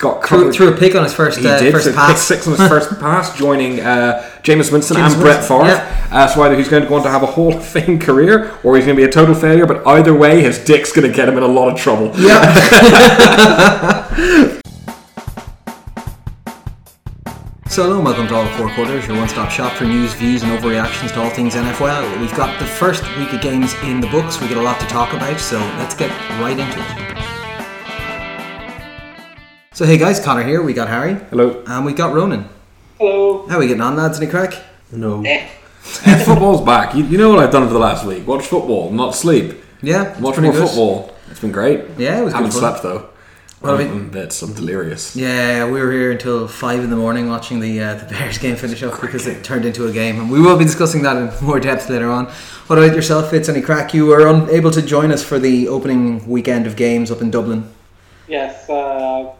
got Threw, a pick on his first He uh, did first so pick pass. six on his first pass, joining uh, Jameis Winston Jameis and Brett Favre. yeah. Uh, so either he's going to go on to have a Hall of Fame career, or he's going to be a total failure. But either way, his dick's going to get him in a lot of trouble. Yeah. So hello and welcome to All Four Quarters, your one-stop shop for news, views and overreactions to all things NFL. We've got the first week of games in the books. We got a lot to talk about, so let's get right into it. So hey guys, Connor here, we got Harry, Hello. and we got Ronan. Hello. How are we getting on lads, any crack? No. Eh. Eh, football's back. You, you know what I've done for the last week? Watch football, not sleep. Yeah, Watch more good. football. It's been great. Yeah, it was Haven't good fun. slept though. Well, I I'm, mean- I'm bits. I'm delirious. Yeah, we were here until five in the morning watching the uh, the Bears game finish up because it turned into a game, and we will be discussing that in more depth later on. What about yourself, Fitz? Any crack? You were unable to join us for the opening weekend of games up in Dublin. Yes, uh,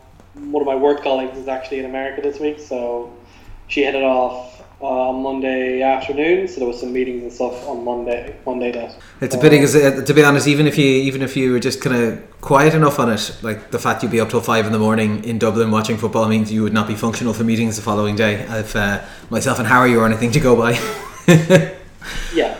one of my work colleagues is actually in America this week, so she headed off uh, on Monday afternoon. So there was some meetings and stuff on Monday. Monday that. It's a pity because, uh, to be honest, even if you even if you were just kind of quiet enough on it, like the fact you'd be up till five in the morning in Dublin watching football means you would not be functional for meetings the following day. If uh, myself and Harry were anything to go by. Yeah, well, you know,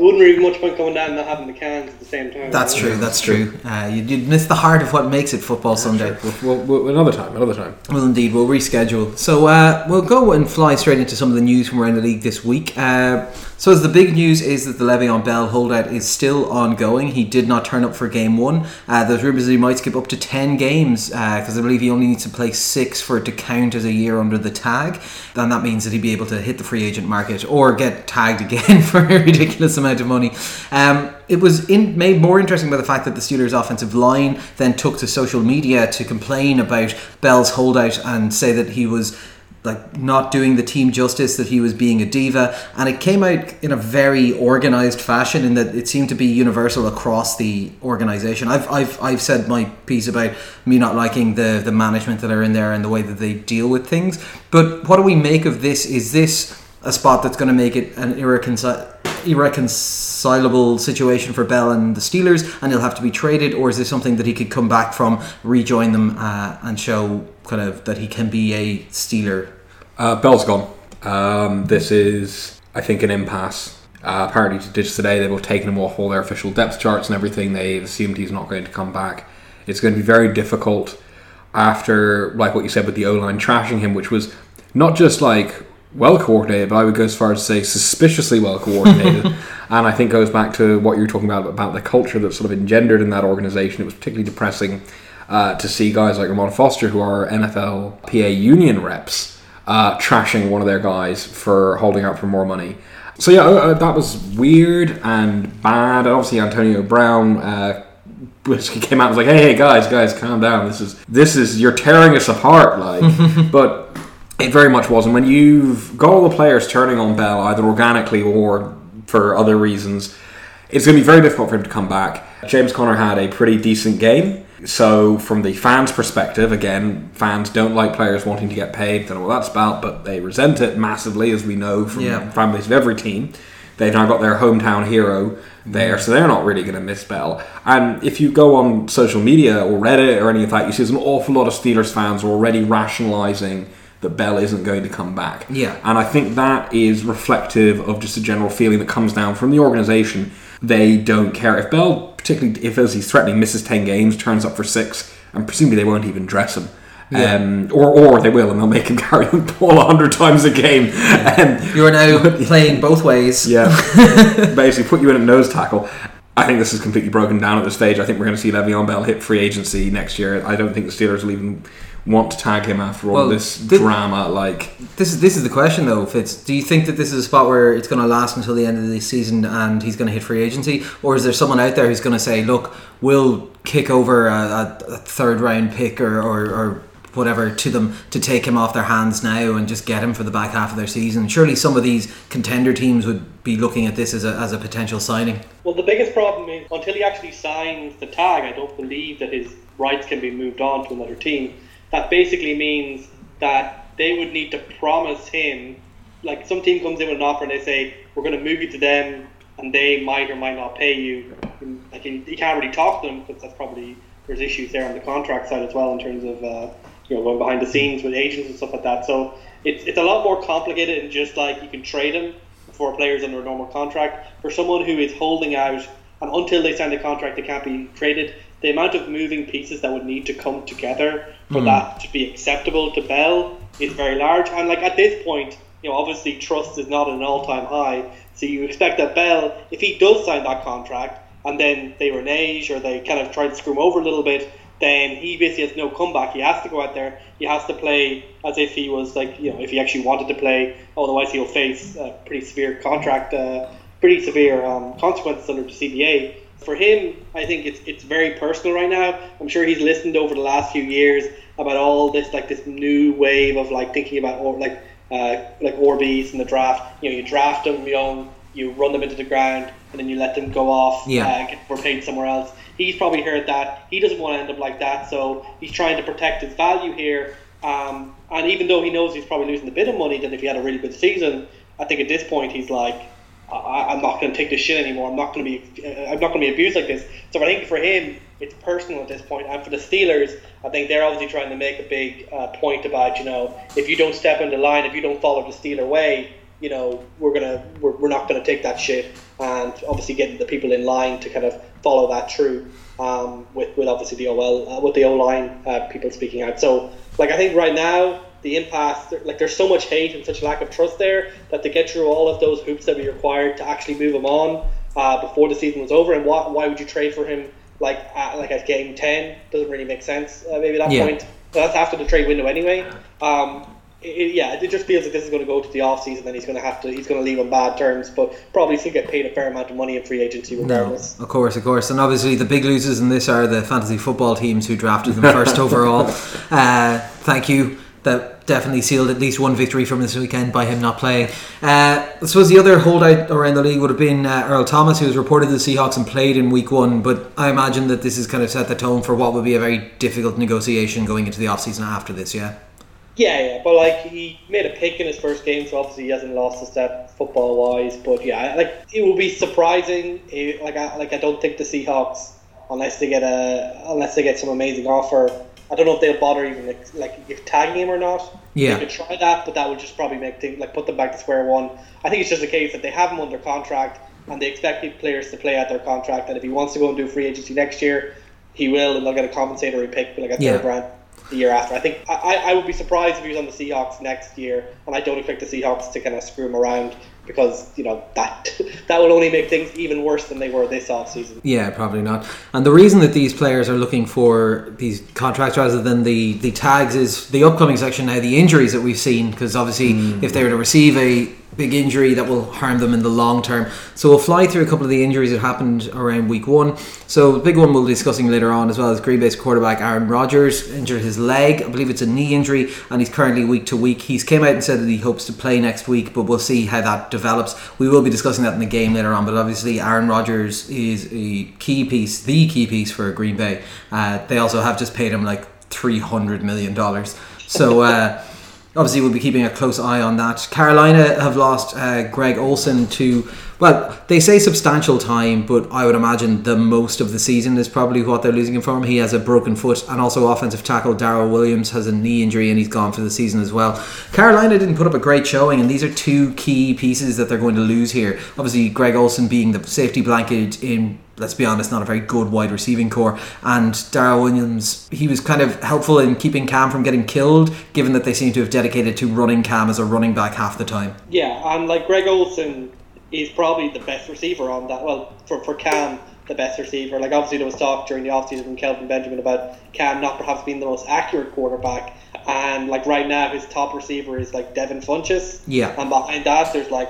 it wouldn't really be much point coming down and not having the cans at the same time. That's true. That's true. Uh, you'd, you'd miss the heart of what makes it football Sunday. We'll, we'll, we'll- another time. Another time. Well, indeed, we'll reschedule. So uh, we'll go and fly straight into some of the news from around the league this week. Uh, so, as the big news is that the Le'Veon Bell holdout is still ongoing. He did not turn up for game one. Uh, there's rumours that he might skip up to 10 games because I believe he only needs to play six for it to count as a year under the tag. And that means that he'd be able to hit the free agent market or get tagged again for a ridiculous amount of money. Um, it was in, made more interesting by the fact that the Steelers' offensive line then took to social media to complain about Bell's holdout and say that he was like not doing the team justice, that he was being a diva, and it came out in a very organized fashion in that it seemed to be universal across the organization. I've I've I've said my piece about me not liking the the management that are in there and the way that they deal with things, but what do we make of this? Is this a spot that's going to make it an irreconcilable irreconcilable situation for Bell and the Steelers, and he'll have to be traded, or is this something that he could come back from, rejoin them, uh, and show kind of that he can be a Steeler? Uh, Bell's gone. Um, this is, I think, an impasse. Uh, apparently, just today they've taken him off all their official depth charts and everything. They've assumed he's not going to come back. It's going to be very difficult after, like what you said with the O line trashing him, which was not just like well coordinated, but I would go as far as to say suspiciously well coordinated. and I think goes back to what you were talking about about the culture that's sort of engendered in that organization. It was particularly depressing uh, to see guys like Ramon Foster, who are NFL PA union reps, uh, trashing one of their guys for holding out for more money. So yeah, uh, uh, that was weird and bad. And obviously, Antonio Brown. Uh, basically came out and was like, "Hey, hey, guys, guys, calm down. This is this is you're tearing us apart." Like, but it very much was. And when you've got all the players turning on Bell, either organically or for other reasons, it's going to be very difficult for him to come back. James Conner had a pretty decent game. So, from the fans' perspective, again, fans don't like players wanting to get paid. Don't know what that's about, but they resent it massively, as we know from Yeah. base of every team. They've now got their hometown hero there, so they're not really going to miss Bell. And if you go on social media or Reddit or any of that, you see there's an awful lot of Steelers fans already rationalising that Bell isn't going to come back. Yeah. And I think that is reflective of just a general feeling that comes down from the organisation. They don't care if Bell, particularly if as he's threatening, misses ten games, turns up for six, and presumably they won't even dress him. Yeah. Um, or, or they will, and they'll make him carry the ball a hundred times a game. Um, You are now playing both ways. yeah, basically put you in a nose tackle. I think this is completely broken down at this stage. I think we're going to see Le'Veon Bell hit free agency next year. I don't think the Steelers will even want to tag him after all Well, this did- drama. Like, This is this is the question though, Fitz. Do you think that this is a spot where it's going to last until the end of the season and he's going to hit free agency, or is there someone out there who's going to say, "Look, we'll kick over a, a, a third round pick or, or, or whatever to them to take him off their hands now and just get him for the back half of their season"? Surely some of these contender teams would be looking at this as a, as a potential signing. Well, the biggest problem is until he actually signs the tag, I don't believe that his rights can be moved on to another team. That basically means that they would need to promise him, like some team comes in with an offer and they say, we're going to move you to them and they might or might not pay you. Like you, you can't really talk to them because that's probably there's issues there on the contract side as well in terms of uh, you know going behind the scenes with agents and stuff like that. So it's it's a lot more complicated than just like you can trade him for players under a normal contract. For someone who is holding out and until they sign the contract, they can't be traded. The amount of moving pieces that would need to come together for mm. that to be acceptable to Bell is very large. And like at this point, you know, obviously trust is not at an all-time high. So you expect that Bell, if he does sign that contract, and then they renege or they kind of try to screw him over a little bit, then he basically has no comeback. He has to go out there. He has to play as if he was like, you know, if he actually wanted to play. Otherwise, he'll face a pretty severe contract uh, pretty severe um, consequences under the CBA. For him, I think it's it's very personal right now. I'm sure he's listened over the last few years about all this like this new wave of like thinking about or like uh, like RBs in the draft. You know, you draft them young, you run them into the ground, and then you let them go off yeah. uh, get paid somewhere else. He's probably heard that. He doesn't want to end up like that, so he's trying to protect his value here. Um, and even though he knows he's probably losing a bit of money than if he had a really good season, I think at this point he's like, I, am not going to take this shit anymore. I'm not going to be. I'm not going to be abused like this. So I think for him, it's personal at this point. And for the Steelers, I think they're obviously trying to make a big uh, point about you know if you don't step into line, if you don't follow the Steeler way, you know we're gonna we're, we're not to take that shit. And obviously getting the people in line to kind of follow that through. Um, with with obviously the OL uh, with the O line uh, people speaking out. So like I think right now the impasse, like there's so much hate and such lack of trust there that to get through all of those hoops that we required to actually move him on uh, before the season was over, and why, why would you trade for him like at, like at game ten? Doesn't really make sense. Uh, maybe at that yeah. point. So that's after the trade window anyway. Um, it, yeah, it just feels like this is going to go to the off season, and he's going to have to he's going to leave on bad terms, but probably still get paid a fair amount of money in free agency regardless. No, of course, of course, and obviously the big losers in this are the fantasy football teams who drafted them first overall. Uh, thank you that definitely sealed at least one victory from this weekend by him not playing. Uh, I suppose the other holdout around the league would have been uh, Earl Thomas, who was reported to the Seahawks and played in week one. But I imagine that this has kind of set the tone for what would be a very difficult negotiation going into the offseason after this, yeah? Yeah, yeah, but like he made a pick in his first game, so obviously he hasn't lost a step football wise. But yeah, like it will be surprising. like I like I don't think the Seahawks, unless they get a unless they get some amazing offer, I don't know if they'll bother even like, like if tagging him or not. Yeah, they could try that, but that would just probably make things like put them back to square one. I think it's just a case that they have him under contract and they expect players to play out their contract. And if he wants to go and do free agency next year, he will, and they'll get a compensatory pick like a yeah. third round the year after. I think I, I would be surprised if he was on the Seahawks next year, and I don't expect the Seahawks to kind of screw him around because you know that that will only make things even worse than they were this offseason. Yeah, probably not. And the reason that these players are looking for these contracts rather than the the tags is the upcoming section now, the injuries that we've seen. Because obviously, mm. if they were to receive a big injury that will harm them in the long term. So we'll fly through a couple of the injuries that happened around week one. So the big one we'll be discussing later on as well as Green Bay's quarterback Aaron Rodgers injured his leg. I believe it's a knee injury and he's currently week to week. He's came out and said that he hopes to play next week, but we'll see how that develops. We will be discussing that in the game later on, but obviously Aaron Rodgers is a key piece, the key piece for Green Bay. Uh, they also have just paid him like $300 million. So, uh, obviously we'll be keeping a close eye on that. Carolina have lost uh, Greg Olsen to well, they say substantial time, but I would imagine the most of the season is probably what they're losing him from. He has a broken foot, and also offensive tackle Daryl Williams has a knee injury, and he's gone for the season as well. Carolina didn't put up a great showing, and these are two key pieces that they're going to lose here. Obviously, Greg Olsen being the safety blanket in let's be honest, not a very good wide receiving core. And Daryl Williams, he was kind of helpful in keeping Cam from getting killed, given that they seem to have dedicated to running Cam as a running back half the time. Yeah, and like Greg Olsen is probably the best receiver on that. Well, for, for Cam, the best receiver. Like obviously there was talk during the offseason from Kelvin Benjamin about Cam not perhaps being the most accurate quarterback. And like right now his top receiver is like Devin Funchess. Yeah. And behind that there's like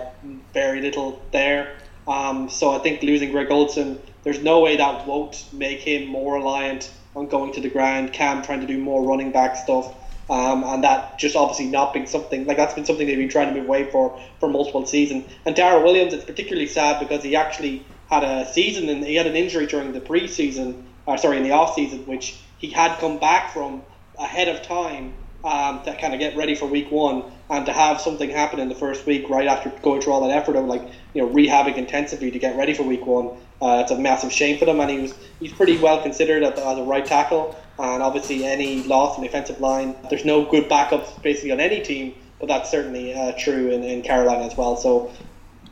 very little there. Um, so I think losing Greg Olsen, there's no way that won't make him more reliant on going to the ground. Cam trying to do more running back stuff. Um, and that just obviously not being something like that's been something they've been trying to move away for for multiple seasons. And Daryl Williams, it's particularly sad because he actually had a season and he had an injury during the preseason, uh, sorry, in the off season, which he had come back from ahead of time um, to kind of get ready for week one and to have something happen in the first week right after going through all that effort of like you know rehabbing intensively to get ready for week one. Uh, it's a massive shame for them, and he was he's pretty well considered as a right tackle. and obviously any loss in the offensive line, there's no good backups basically on any team, but that's certainly uh, true in, in Carolina as well. So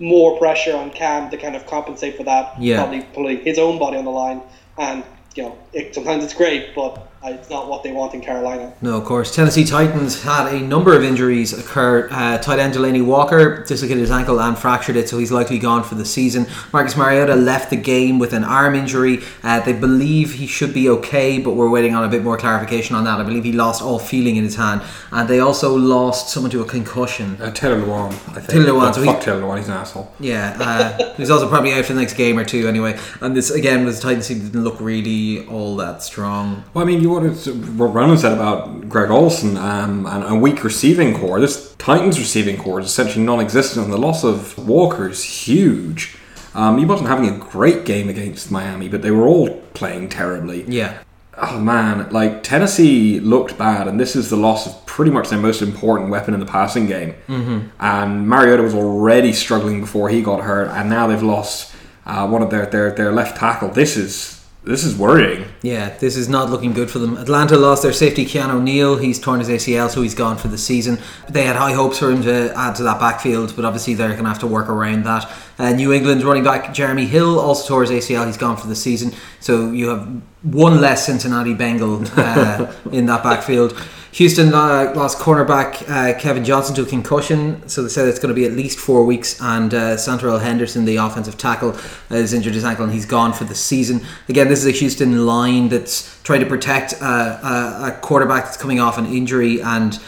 more pressure on Cam to kind of compensate for that, Yeah. probably putting his own body on the line, and you know it, sometimes it's great, but it's not what they want in Carolina. No, of course. Tennessee Titans had a number of injuries occur. Uh, tight end Delanie Walker dislocated his ankle and fractured it, so he's likely gone for the season. Marcus Mariota left the game with an arm injury. Uh, they believe he should be okay, but we're waiting on a bit more clarification on that. I believe he lost all feeling in his hand, and they also lost someone to a concussion. Uh, Taylor Lewan, I think. Taylor Lewan, But so he- fuck Taylor Lewan, he's an asshole. Yeah, uh, he's also probably out for the next game or two anyway. And this again was the Titans team didn't look really all that strong. Well, I mean, you wanted to, what Ronan said about Greg Olsen um, and a weak receiving core. This Titans receiving core is essentially non-existent, and the loss of Walker is huge. Um, he wasn't having a great game against Miami, but they were all playing terribly. Yeah, Oh man, like Tennessee looked bad, and this is the loss of pretty much their most important weapon in the passing game. Mm-hmm. And Mariota was already struggling before he got hurt, and now they've lost uh, one of their, their their left tackle. This is this is worrying. Yeah, this is not looking good for them. Atlanta lost their safety Keanu O'Neal. He's torn his ACL, so he's gone for the season. They had high hopes for him to add to that backfield, but obviously they're going to have to work around that. Uh, New England's running back Jeremy Hill also tore his ACL. He's gone for the season. So you have one less Cincinnati Bengal uh, in that backfield. Houston uh, lost cornerback uh, Kevin Johnson to a concussion, so they said it's going to be at least four weeks. And uh, Henderson, the offensive tackle, has injured his ankle and he's gone for the season. Again, this is a Houston line that's trying to protect uh, a, a quarterback that's coming off an injury, and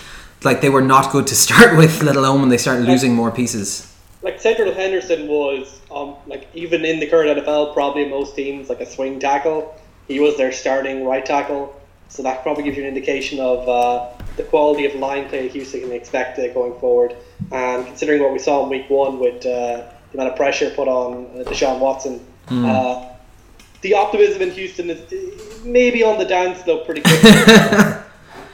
like they were not good to start with, let alone when they start losing more pieces. Like Seantrel Henderson was, um, like even in the current NFL, probably most teams, like a swing tackle. He was their starting right tackle, so that probably gives you an indication of uh, the quality of line play Houston can expect uh, going forward. And considering what we saw in Week One with uh, the amount of pressure put on uh, Deshaun Watson, uh, the optimism in Houston is uh, maybe on the downslope pretty quickly.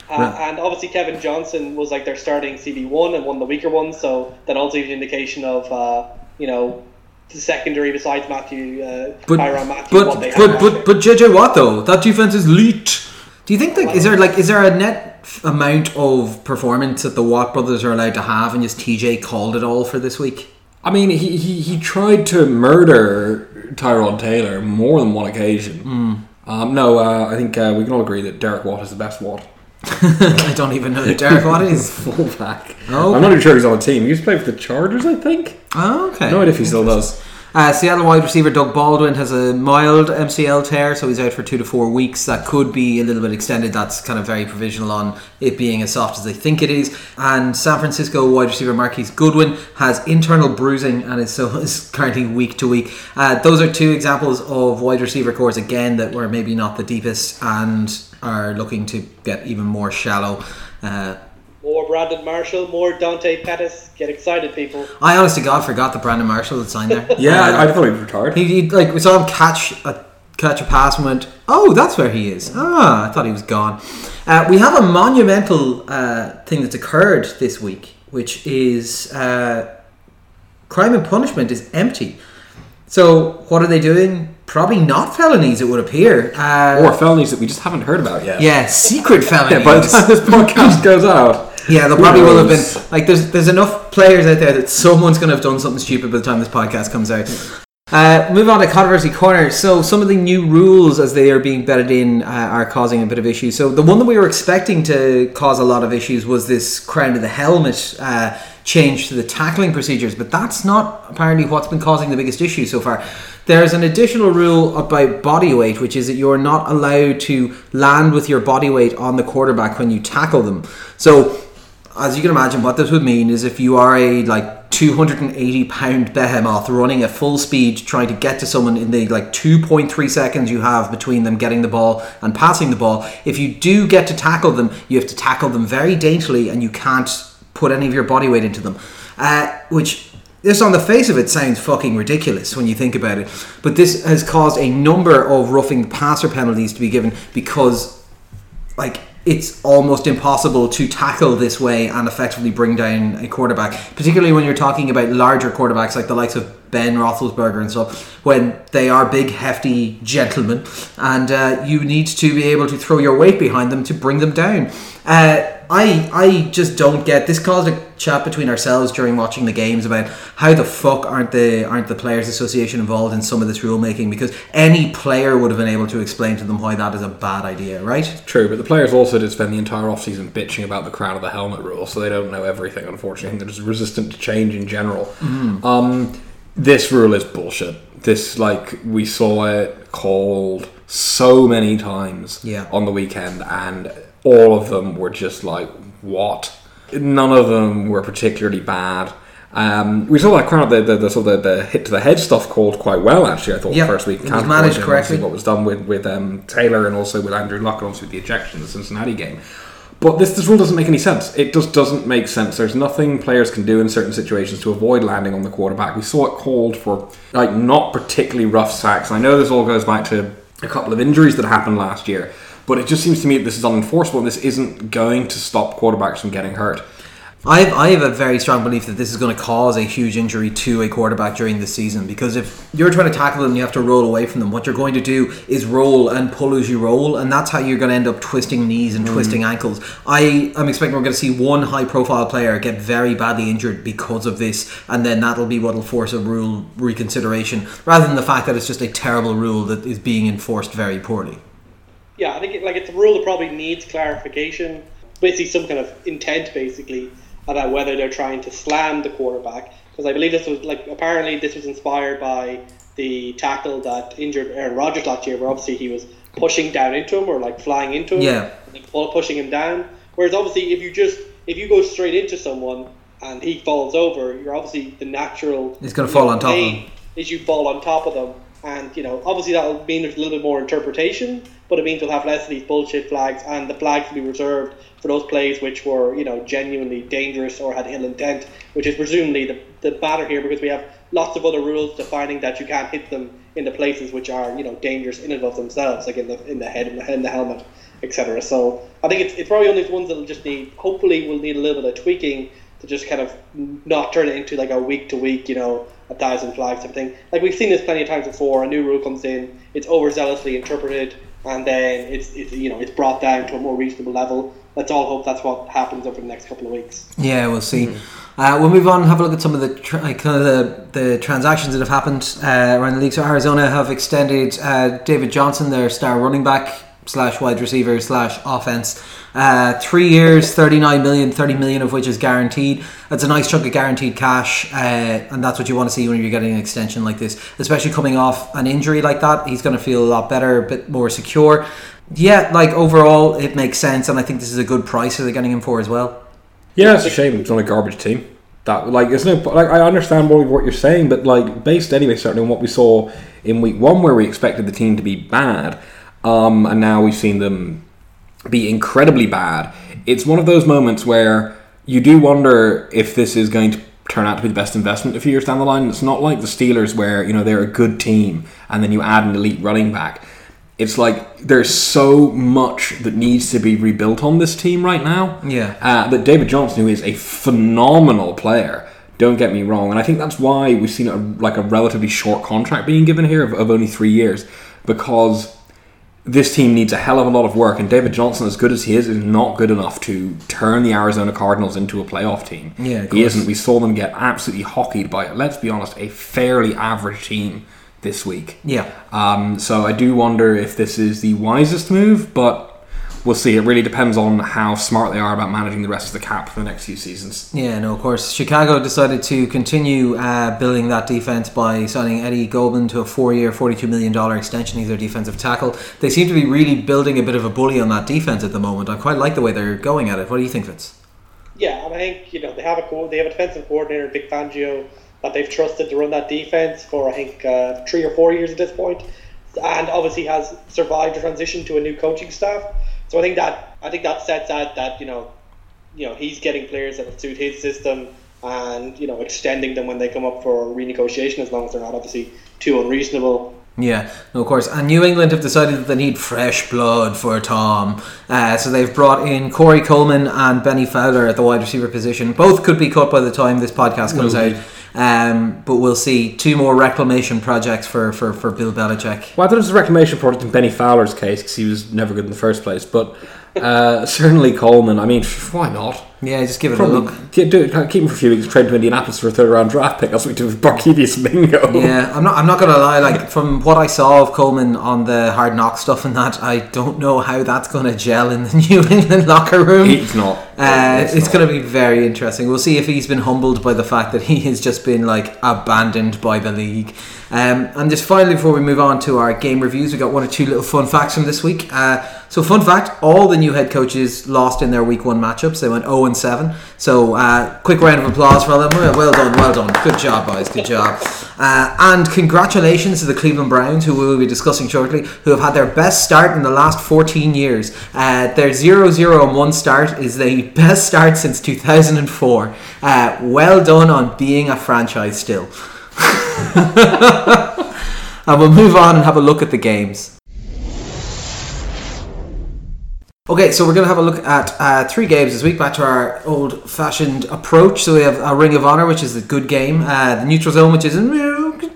Uh, and obviously Kevin Johnson was like their starting CB one and one of the weaker ones, so that also gives an indication of uh, you know the secondary besides Mathieu uh, But Tyrann Mathieu but what they but, have. but but JJ Watt though that defense is elite. Do you think like is there like is there a net amount of performance that the Watt brothers are allowed to have, and just TJ called it all for this week? I mean, he, he, he tried to murder Tyrod Taylor more than one occasion. Um, no, uh, I think uh, we can all agree that Derek Watt is the best Watt. I don't even know who Derek Watt is. Fullback. Oh, I'm not even sure he's on the team. He used to play for the Chargers, I think. Oh, okay. No idea if he still does. Uh, Seattle wide receiver Doug Baldwin has a mild MCL tear, so he's out for two to four weeks. That could be a little bit extended. That's kind of very provisional on it being as soft as they think it is. And San Francisco wide receiver Marquise Goodwin has internal bruising and is so is currently week to week. Uh, those are two examples of wide receiver cores again that were maybe not the deepest and are looking to get even more shallow. Uh, More Brandon Marshall, more Dante Pettis. Get excited, people. I honestly God forgot that Brandon Marshall had signed there. Yeah, Uh, I, I thought he was retired. He, he like we saw him catch a catch a pass and went, oh, that's where he is. Ah, I thought he was gone. Uh, we have a monumental uh, thing that's occurred this week, which is uh, crime and punishment is empty. So what are they doing? Probably not felonies, it would appear. Uh, or felonies that we just haven't heard about yet. yeah, secret felonies. Yeah, by the time this podcast goes out. Yeah, there probably will have been like there's there's enough players out there that someone's going to have done something stupid by the time this podcast comes out. Uh, move on to controversy corner. So some of the new rules as they are being bedded in uh, are causing a bit of issues. So the one that we were expecting to cause a lot of issues was this crown to the helmet uh, change to the tackling procedures, but that's not apparently what's been causing the biggest issue so far. There's an additional rule about body weight, which is that you're not allowed to land with your body weight on the quarterback when you tackle them. So as you can imagine, what this would mean is if you are a like 280 pound behemoth running at full speed trying to get to someone in the like 2.3 seconds you have between them getting the ball and passing the ball, if you do get to tackle them, you have to tackle them very daintily and you can't put any of your body weight into them. Uh, which this on the face of it sounds fucking ridiculous when you think about it. But this has caused a number of roughing the passer penalties to be given because like it's almost impossible to tackle this way and effectively bring down a quarterback, particularly when you're talking about larger quarterbacks like the likes of Ben Roethlisberger and stuff, when they are big, hefty gentlemen, and uh, you need to be able to throw your weight behind them to bring them down. Uh, I I just don't get this caused a chat between ourselves during watching the games about how the fuck aren't the aren't the players association involved in some of this rulemaking because any player would have been able to explain to them why that is a bad idea right True, but the players also did spend the entire offseason bitching about the crown of the helmet rule, so they don't know everything, unfortunately. They're just resistant to change in general. Um, this rule is bullshit. This, like, we saw it called so many times Yeah. on the weekend, and all of them were just like, what? None of them were particularly bad. Um, we saw that crown, the, the, the, sort of the, the hit to the head stuff called quite well, actually, I thought, the first week. it was managed correctly. What was done with, with um, Taylor and also with Andrew Luck, and also with the ejection in the Cincinnati game. But this, this rule doesn't make any sense. It just doesn't make sense. There's nothing players can do in certain situations to avoid landing on the quarterback. We saw it called for like not particularly rough sacks. I know this all goes back to a couple of injuries that happened last year, but it just seems to me that this is unenforceable and this isn't going to stop quarterbacks from getting hurt. I have, I have a very strong belief that this is going to cause a huge injury to a quarterback during the season because if you're trying to tackle them, you have to roll away from them. What you're going to do is roll and pull as you roll, and that's how you're going to end up twisting knees and mm. twisting ankles. I am expecting we're going to see one high profile player get very badly injured because of this, and then that'll be what will force a rule reconsideration rather than the fact that it's just a terrible rule that is being enforced very poorly. Yeah, I think it, like it's a rule that probably needs clarification. Basically, some kind of intent, basically, about whether they're trying to slam the quarterback. Because I believe this was like apparently this was inspired by the tackle that injured Aaron Rodgers last year, where obviously he was pushing down into him or like flying into him, Yeah. pushing him down. Whereas obviously, if you just if you go straight into someone and he falls over, you're obviously the natural. He's gonna fall on top of him. Is you fall on top of them, and you know obviously that'll mean there's a little bit more interpretation, but it means we'll have less of these bullshit flags, and the flags will be reserved for those plays which were you know genuinely dangerous or had ill intent, which is presumably the the matter here because we have lots of other rules defining that you can't hit them in the places which are you know dangerous in and of themselves, like in the in the head, in the, in the helmet, etc. So I think it's, it's probably only the ones that'll just need, hopefully, will need a little bit of tweaking to just kind of not turn it into like a week to week, you know, a thousand flags type of thing. Like we've seen this plenty of times before. A new rule comes in, it's overzealously interpreted, and then it's, it's you know it's brought down to a more reasonable level. Let's all hope that's what happens over the next couple of weeks. Yeah, we'll see. Uh, we'll move on and have a look at some of the tr- like, kind of the, the transactions that have happened uh, around the league. So Arizona have extended uh, David Johnson, their star running back slash wide receiver slash offense, uh, three years, 39 million, 30 million of which is guaranteed. That's a nice chunk of guaranteed cash, uh, and that's what you want to see when you're getting an extension like this, especially coming off an injury like that. He's going to feel a lot better, a bit more secure. Yeah, like overall, it makes sense, and I think this is a good price that they're getting him for as well. Yeah, it's a shame it's on a garbage team. That like there's no like I understand what, what you're saying, but like based anyway certainly on what we saw in week one where we expected the team to be bad, um, and now we've seen them be incredibly bad. It's one of those moments where you do wonder if this is going to turn out to be the best investment a few years down the line. It's not like the Steelers where you know they're a good team and then you add an elite running back. It's like there's so much that needs to be rebuilt on this team right now. Yeah. Uh, that David Johnson, who is a phenomenal player, don't get me wrong, and I think that's why we've seen a, like a relatively short contract being given here of, of only three years, because this team needs a hell of a lot of work, and David Johnson, as good as he is, is not good enough to turn the Arizona Cardinals into a playoff team. Yeah, he isn't. We saw them get absolutely hockeyed by, let's be honest, a fairly average team this week. Yeah. Um, so I do wonder if this is the wisest move, but we'll see. It really depends on how smart they are about managing the rest of the cap for the next few seasons. Yeah, no, of course. Chicago decided to continue uh, building that defense by signing Eddie Goldman to a four-year, $42 million extension. He's their defensive tackle. They seem to be really building a bit of a bully on that defense at the moment. I quite like the way they're going at it. What do you think, Vince? Yeah, and I think you know they have a co- they have a defensive coordinator, Vic Fangio, that they've trusted to run that defense for I think uh, three or four years at this point, and obviously has survived a transition to a new coaching staff. So I think that I think that sets out that you know, you know he's getting players that suit his system, and you know extending them when they come up for renegotiation as long as they're not obviously too unreasonable. Yeah, no, of course. And New England have decided that they need fresh blood for Tom. Uh, so they've brought in Corey Coleman and Benny Fowler at the wide receiver position. Both could be cut by the time this podcast comes out. Um, but we'll see two more reclamation projects for, for, for Bill Belichick. Well, I thought it was a reclamation project in Benny Fowler's case because he was never good in the first place. But uh, certainly Coleman. I mean, why not? Yeah, just give it Probably a look. Keep, do, keep him for a few weeks. Trade him to Indianapolis for a third round draft pick. That's what we do with Barkevious Mingo. Yeah, I'm not. I'm not gonna lie. Like from what I saw of Coleman on the hard knock stuff and that, I don't know how that's gonna gel in the New England locker room. It's not. Uh, it's not. going to be very interesting. We'll see if he's been humbled by the fact that he has just been like abandoned by the league. Um, and just finally, before we move on to our game reviews, we got one or two little fun facts from this week. Uh, so, fun fact: all the new head coaches lost in their week one matchups. They went zero and seven. So, uh, quick round of applause for all of them. Well done, well done. Good job, boys. Good job. Uh, and congratulations to the Cleveland Browns, who we will be discussing shortly, who have had their best start in the last 14 years. Uh, their 0 0 and 1 start is the best start since 2004. Uh, well done on being a franchise still. and we'll move on and have a look at the games. Okay, so we're going to have a look at uh, three games this week, back to our old fashioned approach. So we have a Ring of Honor, which is a good game, uh, the Neutral Zone, which is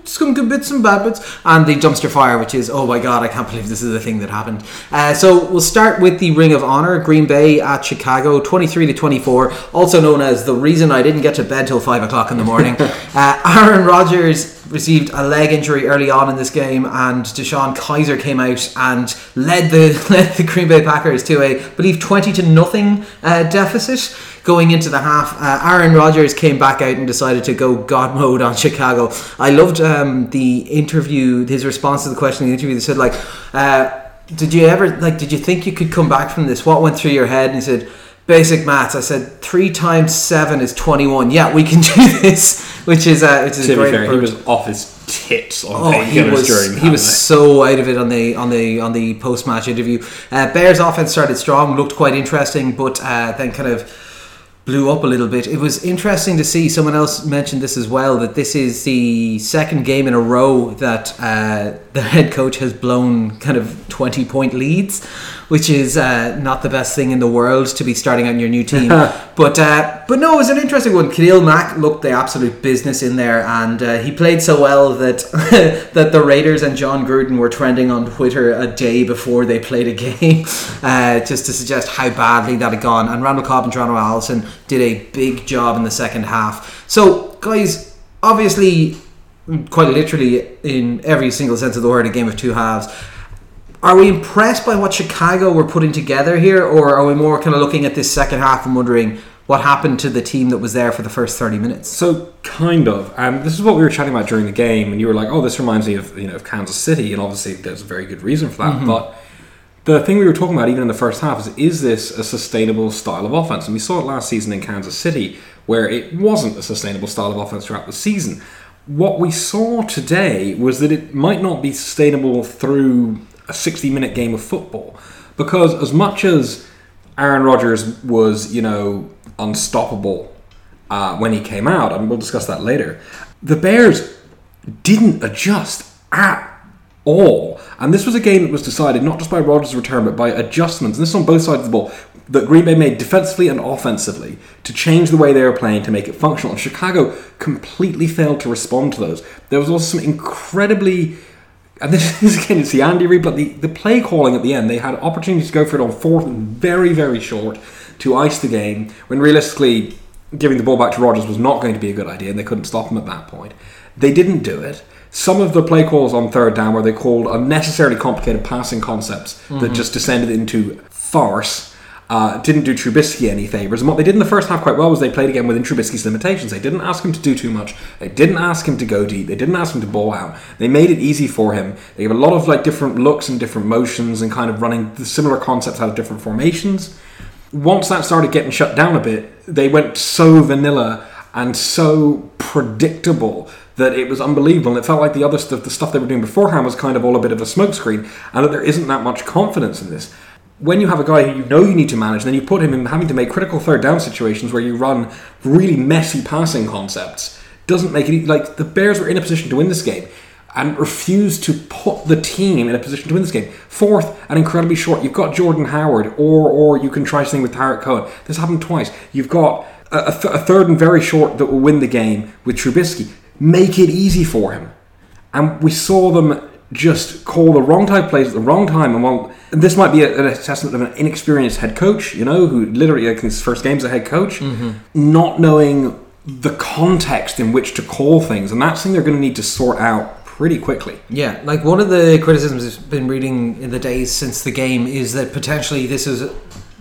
some good bits and bad bits, and the Dumpster Fire, which is, oh my god, I can't believe this is the thing that happened. Uh, so we'll start with the Ring of Honor, Green Bay at Chicago, 23 to 24, also known as the reason I didn't get to bed till 5 o'clock in the morning. uh, Aaron Rodgers received a leg injury early on in this game, and DeShone Kizer came out and led the led the Green Bay Packers to a, I believe, twenty to nothing uh, deficit going into the half. Uh, Aaron Rodgers came back out and decided to go God mode on Chicago. I loved um, the interview, his response to the question in the interview. They said like. Uh, did you ever like? Did you think you could come back from this? What went through your head? And he said, "Basic maths." I said, three times seven is twenty-one. Yeah, we can do this." Which is uh, which is To great fair, he was off his tits on Oh, he was during he was night. so out of it on the on the on the post match interview. Uh, Bears offense started strong, looked quite interesting, but uh, then kind of blew up a little bit. It was interesting to see. Someone else mentioned this as well that this is the second game in a row that uh, the head coach has blown kind of twenty point leads, which is uh, not the best thing in the world to be starting out in your new team. but uh, but no, it was an interesting one. Khalil Mack looked the absolute business in there, and uh, he played so well that that the Raiders and Jon Gruden were trending on Twitter a day before they played a game, uh, just to suggest how badly that had gone. And Randall Cobb and Geronimo Allison did a big job in the second half. So, guys, obviously, quite literally in every single sense of the word, a game of two halves. Are we impressed by what Chicago were putting together here, or are we more kind of looking at this second half and wondering what happened to the team that was there for the first 30 minutes? So kind of. Um, this is what we were chatting about during the game, and you were like, "Oh, this reminds me of you know of Kansas City," and obviously there's a very good reason for that. But the thing we were talking about, even in the first half, is is this a sustainable style of offense? And we saw it last season in Kansas City, where it wasn't a sustainable style of offense throughout the season. What we saw today was that it might not be sustainable through a 60 minute game of football, because as much as Aaron Rodgers was, you know, unstoppable uh, when he came out, and we'll discuss that later. The Bears didn't adjust at all, and this was a game that was decided not just by Rodgers' return, but by adjustments. And this is on both sides of the ball that Green Bay made defensively and offensively to change the way they were playing to make it functional. And Chicago completely failed to respond to those. There was also some incredibly and this is again, it's the Andy Reid, but the, the play calling at the end, they had opportunities to go for it on fourth and very, very short to ice the game, when realistically, giving the ball back to Rodgers was not going to be a good idea, and they couldn't stop him at that point. They didn't do it. Some of the play calls on third down where they called unnecessarily complicated passing concepts that mm-hmm. just descended into farce uh, didn't do Trubisky any favors. And what they did in the first half quite well was they played again within Trubisky's limitations. They didn't ask him to do too much. They didn't ask him to go deep. They didn't ask him to ball out. They made it easy for him. They gave a lot of like different looks and different motions and kind of running similar concepts out of different formations. Once that started getting shut down a bit, they went so vanilla and so predictable that it was unbelievable. And it felt like the other stuff, the stuff they were doing beforehand, was kind of all a bit of a smokescreen, and that there isn't that much confidence in this when you have a guy who you know you need to manage, then you put him in having to make critical third down situations where you run really messy passing concepts. Doesn't make it like the Bears were in a position to win this game. and refused to put the team in a position to win this game. Fourth and incredibly short, you've got Jordan Howard, or or you can try something with Tarik Cohen. This happened twice. You've got a, th- a third and very short that will win the game with Trubisky. Make it easy for him. And we saw them just call the wrong type of plays at the wrong time. And well, this might be a, an assessment of an inexperienced head coach, you know, who literally like his first game as a head coach, Mm-hmm. not knowing the context in which to call things, and that's something they're going to need to sort out pretty quickly. Yeah, like one of the criticisms I've been reading in the days since the game is that potentially this is,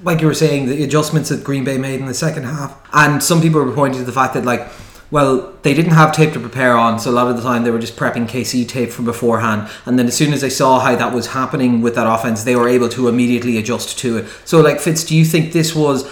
like you were saying, the adjustments that Green Bay made in the second half. And some people were pointing to the fact that, like, well, they didn't have tape to prepare on, so a lot of the time they were just prepping KC tape from beforehand. And then as soon as they saw how that was happening with that offense, they were able to immediately adjust to it. So, like, Fitz, do you think this was.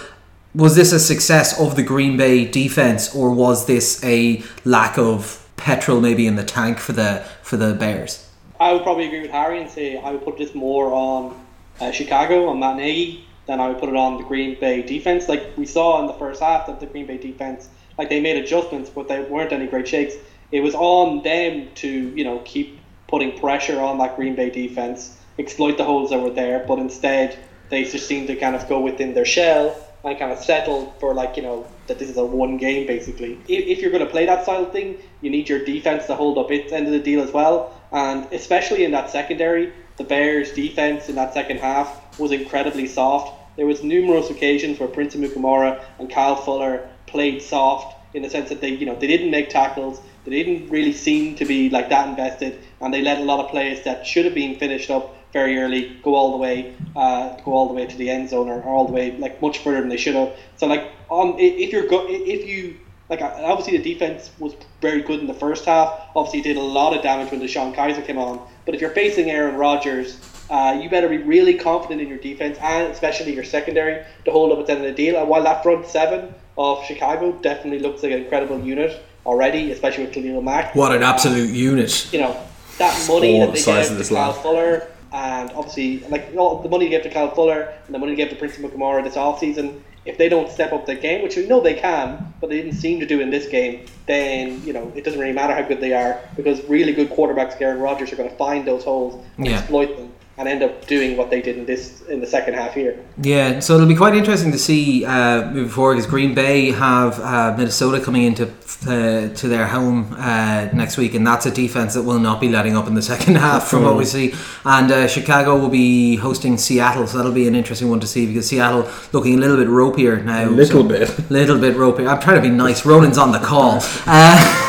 Was this a success of the Green Bay defense, or was this a lack of petrol maybe in the tank for the for the Bears? I would probably agree with Harry and say I would put this more on uh, Chicago on Matt Nagy than I would put it on the Green Bay defense. Like we saw in the first half that the Green Bay defense, like they made adjustments, but they weren't any great shakes. It was on them to you know keep putting pressure on that Green Bay defense, exploit the holes that were there, but instead they just seemed to kind of go within their shell and kind of settle for like you know that this is a one game basically. If, if you're going to play that style of thing, you need your defense to hold up its end of the deal as well, and especially in that secondary, the Bears' defense in that second half was incredibly soft. There was numerous occasions where Prince Amukamara and Kyle Fuller played soft in the sense that they you know they didn't make tackles, they didn't really seem to be like that invested, and they let a lot of plays that should have been finished up very early go all the way uh, go all the way to the end zone or, or all the way like much further than they should have. So like on if you're go if you like obviously the defense was very good in the first half. Obviously did a lot of damage when DeShone Kizer came on. But if you're facing Aaron Rodgers, uh, you better be really confident in your defense and especially your secondary to hold up at the end of the deal. And while that front seven of Chicago definitely looks like an incredible unit already, especially with Khalil Mack. What an absolute unit! You know that money that they gave to Kyle. Fuller and obviously like all the money they gave to Kyle Fuller and the money they gave to Prince Amukamara this offseason, if they don't step up their game, which we know they can, but they didn't seem to do in this game, then you know it doesn't really matter how good they are because really good quarterbacks, Aaron Rodgers, are going to find those holes and Yeah. exploit them and end up doing what they did in this in the second half here. Yeah, so it'll be quite interesting to see uh, moving forward because Green Bay have uh, Minnesota coming into uh, to their home uh, next week, and that's a defense that will not be letting up in the second half from what we see. And uh, Chicago will be hosting Seattle, so that'll be an interesting one to see because Seattle looking a little bit ropier now. A little so- bit. little bit ropier. I'm trying to be nice. Ronan's on the call.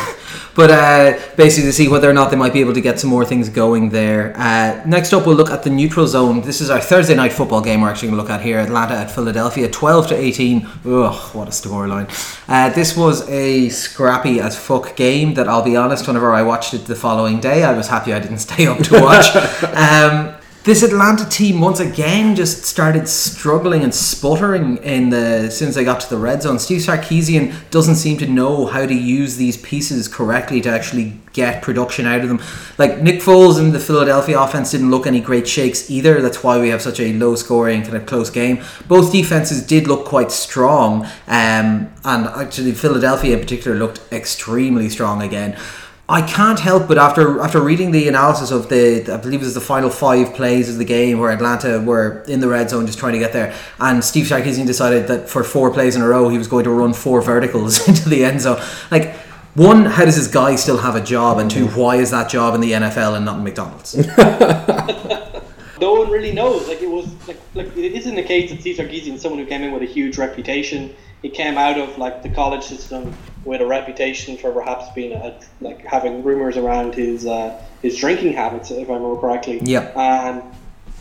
But uh, basically, to see whether or not they might be able to get some more things going there. Uh, next up, we'll look at the neutral zone. This is our Thursday night football game. We're actually going to look at here: Atlanta at Philadelphia, twelve to eighteen. Ugh, what a scoreline! Uh, this was a scrappy as fuck game. That I'll be honest, whenever I watched it the following day, I was happy I didn't stay up to watch. um, this Atlanta team once again just started struggling and sputtering in the since they got to the red zone. Steve Sarkisian doesn't seem to know how to use these pieces correctly to actually get production out of them. Like Nick Foles and the Philadelphia offense didn't look any great shakes either. That's why we have such a low scoring kind of close game. Both defenses did look quite strong, um, and actually Philadelphia in particular looked extremely strong again. I can't help but after after reading the analysis of the I believe it was the final five plays of the game where Atlanta were in the red zone just trying to get there, and Steve Sarkisian decided that for four plays in a row he was going to run four verticals into the end zone. Like one, how does this guy still have a job, and two, why is that job in the NFL and not in McDonald's? no one really knows. Like it was like like it isn't the case that Steve Sarkisian is someone who came in with a huge reputation. He came out of like the college system with a reputation for perhaps being a, like having rumors around his uh, his drinking habits, if I remember correctly. Yep. And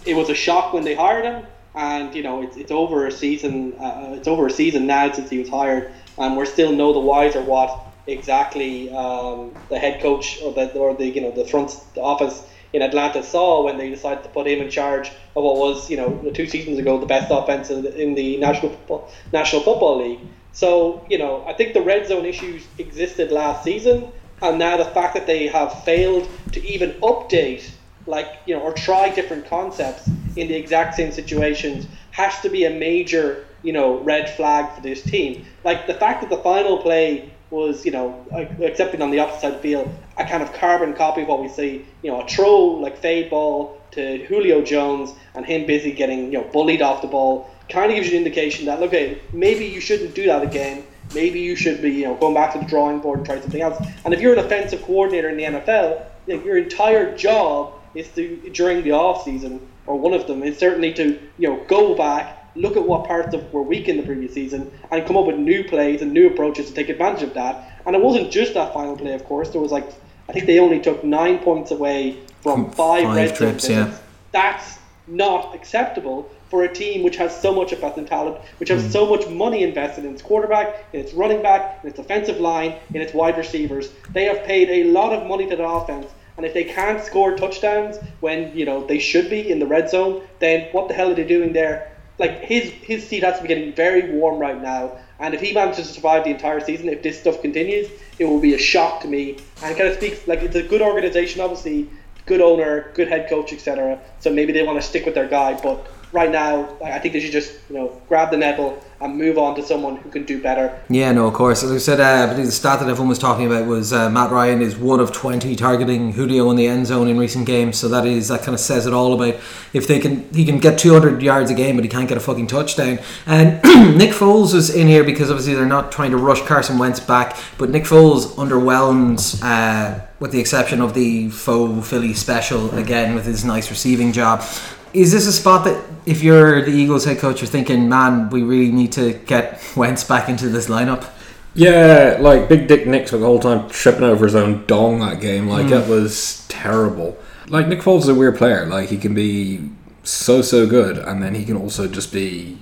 it was a shock when they hired him, and you know it's, it's over a season. Uh, it's over a season now since he was hired, and we're still no the wiser what exactly um, the head coach or the or the you know the front office in Atlanta saw when they decided to put him in charge of what was, you know, two seasons ago the best offense in the, in the National Football, National Football League. So, you know, I think the red zone issues existed last season, and now the fact that they have failed to even update, like, you know, or try different concepts in the exact same situations has to be a major, you know, red flag for this team. Like the fact that the final play was, you know, accepting on the opposite side of the field, a kind of carbon copy of what we see, you know, a throw like fade ball to Julio Jones and him busy getting, you know, bullied off the ball, kind of gives you an indication that, okay, maybe you shouldn't do that again. Maybe you should be, you know, going back to the drawing board and try something else. And if you're an offensive coordinator in the NFL, like, your entire job is to during the off season, or one of them is certainly to, you know, go back look at what parts of were weak in the previous season and come up with new plays and new approaches to take advantage of that. And it wasn't just that final play, of course. There was like I think they only took nine points away from five, five red trips. Yeah. That's not acceptable for a team which has so much offensive talent, which has mm. so much money invested in its quarterback, in its running back, in its offensive line, in its wide receivers. They have paid a lot of money to the offense. And if they can't score touchdowns when you know they should be in the red zone, then what the hell are they doing there? Like his his seat has to be getting very warm right now. And if he manages to survive the entire season, if this stuff continues, it will be a shock to me. And kind of speaks like it's a good organization, obviously, good owner, good head coach, etc. So maybe they want to stick with their guy. But right now, I think they should just you know grab the nettle and move on to someone who can do better. Yeah, no, of course. As I said, uh, the stat that everyone was talking about was uh, Matt Ryan is one of 20 targeting Julio in the end zone in recent games. So that is that kind of says it all about if they can he can get 200 yards a game, but he can't get a fucking touchdown. And Nick Foles is in here because obviously they're not trying to rush Carson Wentz back, but Nick Foles underwhelmed. Uh, with the exception of the faux Philly special again with his nice receiving job is this a spot that if you're the Eagles head coach, you're thinking, man, we really need to get Wentz back into this lineup? Yeah, like Big Dick Nick took the whole time tripping over his own dong that game. Like mm. it was terrible. Like Nick Foles is a weird player. Like he can be so so good, and then he can also just be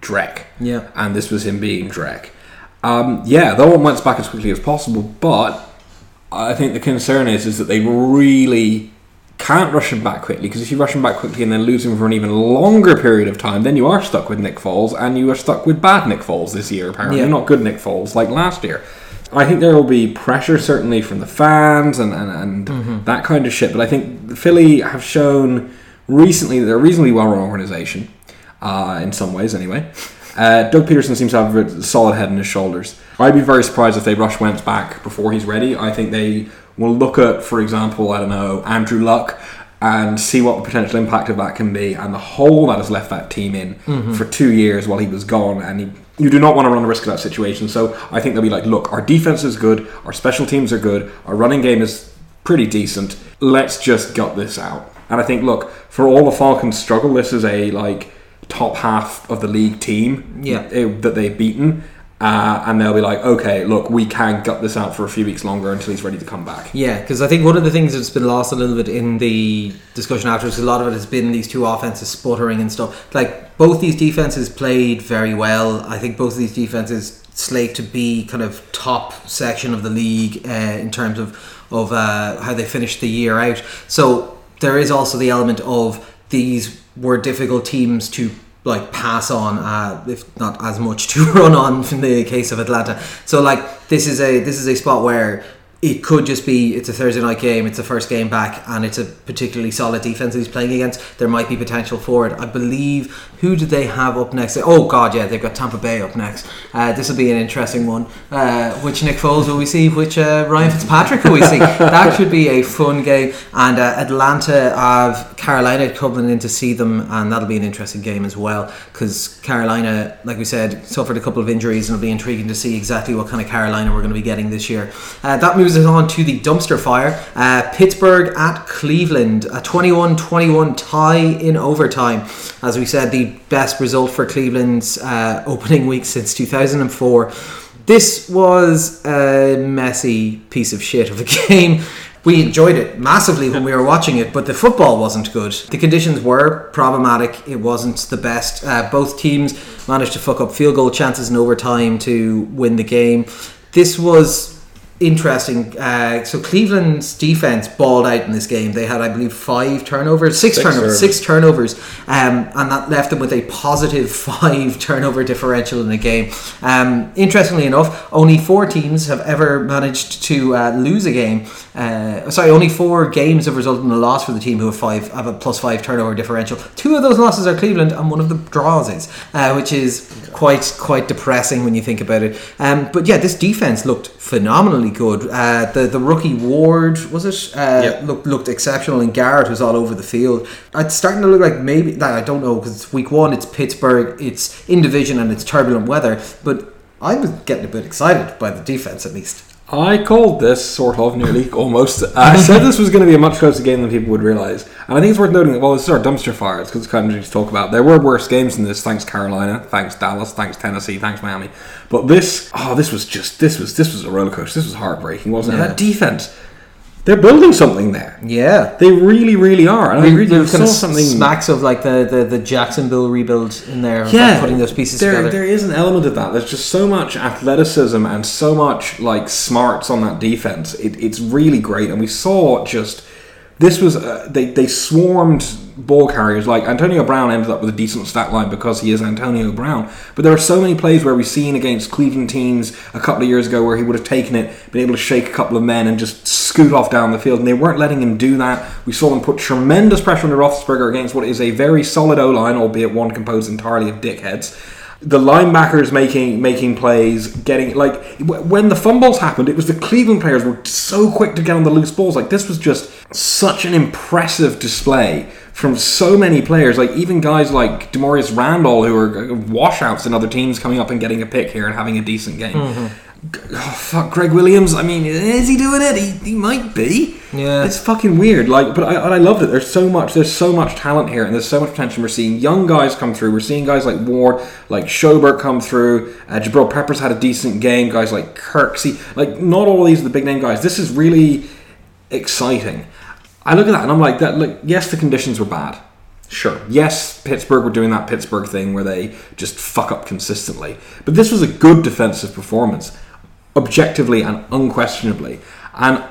Drek. Yeah. And this was him being Drek. Um, yeah, they want Wentz back as quickly as possible, but I think the concern is is that they really can't rush him back quickly because if you rush him back quickly and then lose him for an even longer period of time, then you are stuck with Nick Foles and you are stuck with bad Nick Foles this year. Apparently, yeah. not good Nick Foles like last year. I think there will be pressure certainly from the fans and and, and mm-hmm. that kind of shit. But I think Philly have shown recently that they're a reasonably well-run organization uh, in some ways, anyway. Uh, Doug Pederson seems to have a solid head on his shoulders. I'd be very surprised if they rush Wentz back before he's ready. I think they will look at, for example, I don't know, Andrew Luck and see what the potential impact of that can be and the hole that has left that team in mm-hmm. for two years while he was gone. And he, you do not want to run the risk of that situation. So I think they'll be like, look, our defense is good, our special teams are good, our running game is pretty decent. Let's just gut this out. And I think, look, for all the Falcons' struggle, this is a like top half of the league team yeah. Eh, that they've beaten. Uh, and they'll be like, okay, look, we can gut this out for a few weeks longer until he's ready to come back. Yeah, because I think one of the things that's been lost a little bit in the discussion afterwards, a lot of it has been these two offenses sputtering and stuff. Like, both these defenses played very well. I think both of these defenses slate to be kind of top section of the league uh, in terms of, of uh, how they finished the year out. So there is also the element of these were difficult teams to like pass on, uh, if not as much to run on in the case of Atlanta. So like this is a this is a spot where it could just be it's a Thursday night game, it's the first game back, and it's a particularly solid defense he's playing against. There might be potential for it. I believe who do they have up next? Oh God, yeah, they've got Tampa Bay up next. Uh, this will be an interesting one. Uh, which Nick Foles will we see? Which uh, Ryan Fitzpatrick will we see? that should be a fun game. And uh, Atlanta have Carolina coming in to see them, and that'll be an interesting game as well because Carolina, like we said, suffered a couple of injuries, and it'll be intriguing to see exactly what kind of Carolina we're going to be getting this year. Uh, that moves us on to the dumpster fire. Uh, Pittsburgh at Cleveland, a 21-21 tie in overtime. As we said, the best result for Cleveland's uh, opening week since 2004. This was a messy piece of shit of a game. We enjoyed it massively when we were watching it, but the football wasn't good. The conditions were problematic. It wasn't the best. Uh, both teams managed to fuck up field goal chances in overtime to win the game. This was interesting. Uh, so Cleveland's defense balled out in this game. They had, I believe, five turnovers, six, Six turnovers, turnovers. six turnovers, um, and that left them with a positive five turnover differential in the game. Um, interestingly enough, only four teams have ever managed to uh, lose a game. Uh, sorry, only four games have resulted in a loss for the team who have five have a plus five turnover differential. Two of those losses are Cleveland, and one of the draws is, uh, which is quite quite depressing when you think about it. Um, but yeah, this defense looked phenomenally good. Uh, the the rookie Ward was it uh, Yep. looked looked exceptional, and Garrett was all over the field. It's starting to look like maybe I don't know because it's week one, it's Pittsburgh, it's in division, and it's turbulent weather. But I was getting a bit excited by the defense at least. I called this sort of nearly almost. I said this was going to be a much closer game than people would realize, and I think it's worth noting. That well, this is our dumpster fires because it's kind of interesting to talk about. There were worse games than this. Thanks Carolina, thanks Dallas, thanks Tennessee, thanks Miami. But this, oh, this was just this was this was a roller coaster. This was heartbreaking, wasn't it? Yeah. That defense, they're building something there. Yeah. They really, really are. And I really kind of something. smacks of like the, the, the Jacksonville rebuild in there, like, yeah, putting those pieces there, together. There is an element of that. There's just so much athleticism and so much like smarts on that defense. It, it's really great, and we saw just this was uh, they they swarmed ball carriers. Like Antonio Brown ended up with a decent stat line because he is Antonio Brown. But there are so many plays where we've seen against Cleveland teams a couple of years ago where he would have taken it, been able to shake a couple of men, and just scoot off down the field, and they weren't letting him do that. We saw them put tremendous pressure on the Roethlisberger against what is a very solid O line, albeit one composed entirely of dickheads the linebackers making making plays, getting like when the fumbles happened, it was the Cleveland players were so quick to get on the loose balls. Like this was just such an impressive display from so many players. Like even guys like Damarious Randall, who are washouts in other teams, coming up and getting a pick here and having a decent game. G- Oh, fuck, Gregg Williams. I mean, is he doing it? He, he might be. Yeah. it's fucking weird. Like, but I, I loved it. There's so much. There's so much talent here, and there's so much potential. We're seeing young guys come through. We're seeing guys like Ward, like Schobert come through. Uh, Jabril Peppers had a decent game. Guys like Kirksey. Like, not all of these are the big name guys. This is really exciting. I look at that and I'm like, that. Like, yes, the conditions were bad. Sure. Yes, Pittsburgh were doing that Pittsburgh thing where they just fuck up consistently. But this was a good defensive performance, objectively and unquestionably. And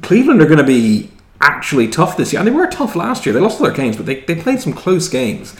Cleveland are going to be actually tough this year. And they were tough last year. They lost all their games, but they, they played some close games.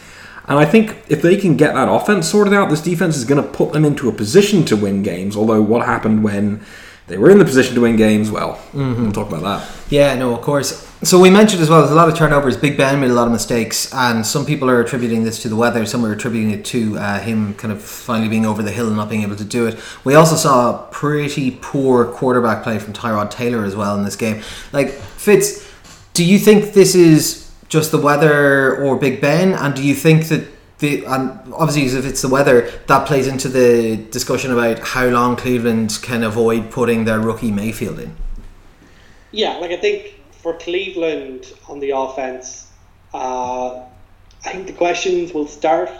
And I think if they can get that offense sorted out, this defense is going to put them into a position to win games. Although, what happened when they were in the position to win games, well, mm-hmm. we'll talk about that. Yeah, no, of course. So we mentioned as well, there's a lot of turnovers. Big Ben made a lot of mistakes, and some people are attributing this to the weather. Some are attributing it to uh, him kind of finally being over the hill and not being able to do it. We also saw pretty poor quarterback play from Tyrod Taylor as well in this game. Like Fitz, do you think this is just the weather or Big Ben? And do you think that the and obviously if it's the weather that plays into the discussion about how long Cleveland can avoid putting their rookie Mayfield in? Yeah, like I think for Cleveland on the offense, uh, I think the questions will start.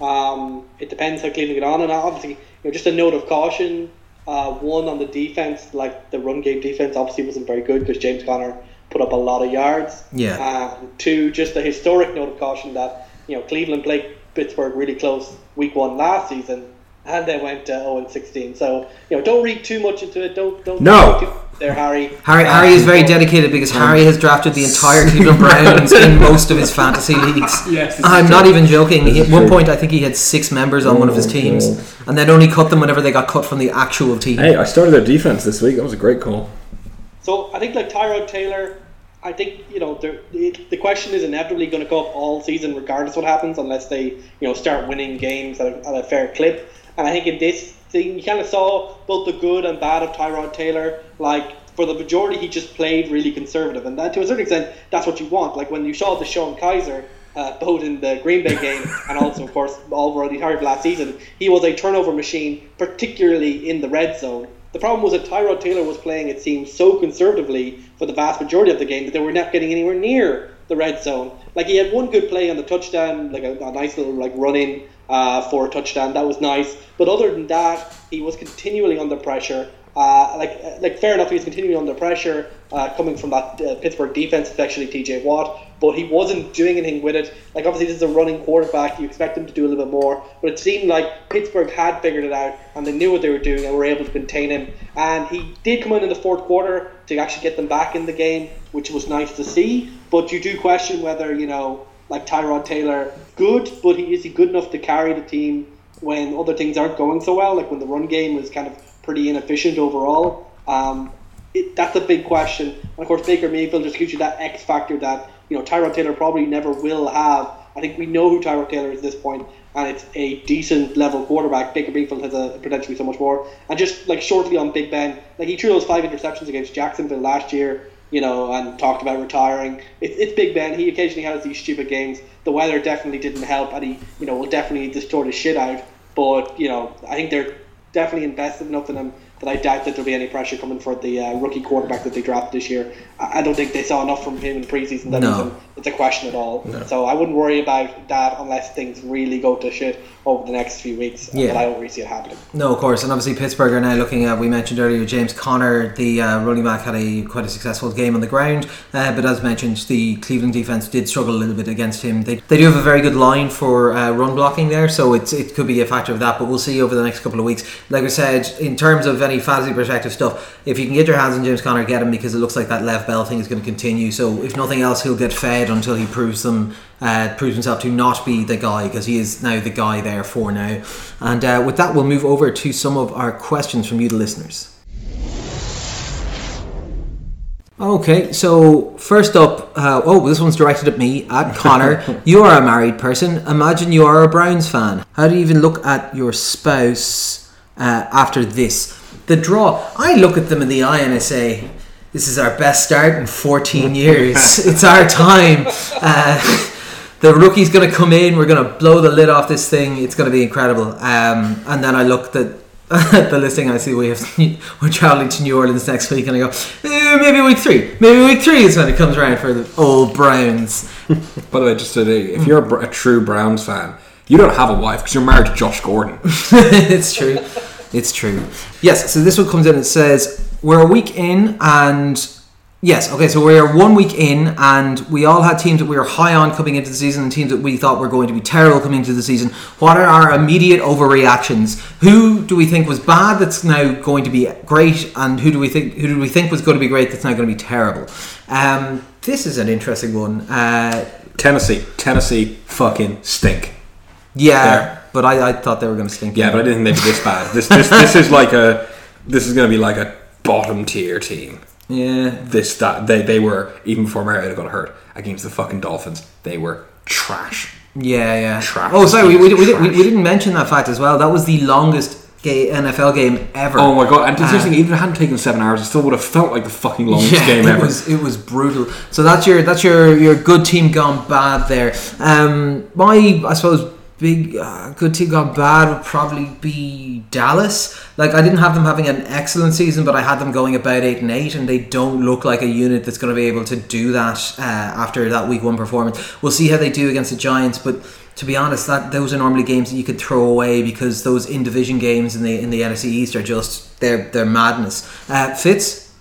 Um, it depends how Cleveland get on, and obviously, you know, just a note of caution. Uh, one on the defense, like the run game defense, obviously wasn't very good because James Conner put up a lot of yards. Yeah. Uh, two, just a historic note of caution that you know Cleveland played Pittsburgh really close week one last season, and they went to 0 and 16. So you know, don't read too much into it. Don't don't No. read too much there, Harry. Harry, Uh, Harry is very dedicated because Harry has drafted the entire Cleveland Browns in most of his fantasy leagues. Yes, I'm true. not even joking. He, at one point, I think he had six members on one of his Oh, teams, God. and then only cut them whenever they got cut from the actual team. Hey, I started their defense this week. That was a great call. So I think like Tyrod Taylor, I think you know the the question is inevitably going to go up all season regardless what happens unless they you know start winning games at a, at a fair clip. And I think in this thing you kind of saw both the good and bad of Tyrod Taylor. Like for the majority, he just played really conservative, and that to a certain extent that's what you want. Like when you saw DeShone Kizer. Uh, both in the Green Bay game and also, of course, all over the entire last season, he was a turnover machine, particularly in the red zone. The problem was that Tyrod Taylor was playing, it seems, so conservatively for the vast majority of the game that they were not getting anywhere near the red zone. Like he had one good play on the touchdown, like a, a nice little like run in uh, for a touchdown. That was nice. But other than that, he was continually under pressure. Uh, like, like fair enough, he was continuing under pressure uh, coming from that uh, Pittsburgh defense, especially T.J. Watt. But he wasn't doing anything with it. Like obviously, this is a running quarterback. You expect him to do a little bit more. But it seemed like Pittsburgh had figured it out and they knew what they were doing and were able to contain him. And he did come in in the fourth quarter to actually get them back in the game, which was nice to see. But you do question whether you know, like Tyrod Taylor, good, but he is he good enough to carry the team when other things aren't going so well, like when the run game was kind of pretty inefficient overall. Um, it, that's a big question. And of course, Baker Mayfield just gives you that X factor that you know Tyrod Taylor probably never will have. I think we know who Tyrod Taylor is at this point, and it's a decent level quarterback. Baker Mayfield has a potentially so much more. And just like shortly on Big Ben, like he threw those five interceptions against Jacksonville last year, you know, and talked about retiring. It's, it's Big Ben. He occasionally has these stupid games. The weather definitely didn't help, and he, you know, will definitely distort his shit out. But you know, I think they're definitely invested enough in him that I doubt that there'll be any pressure coming for the uh, rookie quarterback that they drafted this year. I, I don't think they saw enough from him in preseason that No. it's, a, it's a question at all. No. So I wouldn't worry about that unless things really go to shit over the next few weeks. Yeah. I don't really see it happening. No, of course, and obviously Pittsburgh are now looking at. We mentioned earlier James Conner, the uh, running back, had a quite a successful game on the ground, uh, but as mentioned, the Cleveland defense did struggle a little bit against him. They, they do have a very good line for uh, run blocking there, so it's it could be a factor of that. But we'll see over the next couple of weeks. Like I said, in terms of any fantasy perspective stuff, if you can get your hands on James Conner, get him because it looks like that left Bell thing is going to continue. So if nothing else, he'll get fed until he proves them uh, proves himself to not be the guy because he is now the guy there for now. And uh, with that, we'll move over to some of our questions from you, the listeners. Okay, so first up, uh, oh, this one's directed at me, at Connor. you are a married person. Imagine you are a Browns fan. How do you even look at your spouse uh, after this? The draw, I look at them in the eye and I say, this is our best start in 14 years. it's our time. Uh, the rookie's going to come in. We're going to blow the lid off this thing. It's going to be incredible. Um, and then I looked at the listing. I see we have we're traveling to New Orleans next week, and I go eh, maybe week three. Maybe week three is when it comes around for the old Browns. By the way, just to if you're a, a true Browns fan, you don't have a wife because you're married to Josh Gordon. it's true. It's true. Yes. So this one comes in. and says we're a week in, and yes. Okay. So we're one week in, and we all had teams that we were high on coming into the season, and teams that we thought were going to be terrible coming into the season. What are our immediate overreactions? Who do we think was bad that's now going to be great, and who do we think who do we think was going to be great that's now going to be terrible? Um, this is an interesting one. Uh, Tennessee, Tennessee, fucking stink. yeah, There. but I, I thought they were going to stink. Yeah, but I didn't think they'd be this bad. This this this is like a this is going to be like a bottom tier team. Yeah. This that they they were even before Mariota got hurt against the fucking Dolphins. They were trash. Yeah, yeah. Trash. Oh, sorry, we, we, we, Trash. we, we didn't mention that fact as well. That was the longest ga- NFL game ever. Oh my god! And Uh, seriously, even if it hadn't taken seven hours, it still would have felt like the fucking longest yeah, game it ever. was it was brutal. So that's your that's your your good team gone bad there. Um, my I suppose big uh, good team gone bad would probably be Dallas. Like I didn't have them having an excellent season, but I had them going about eight and eight, and they don't look like a unit that's going to be able to do that uh, after that week one performance. We'll see how they do against the Giants, but. To be honest, that those are normally games that you could throw away because those in division games in the in the NFC East are just they're they're madness. Uh, Fitz,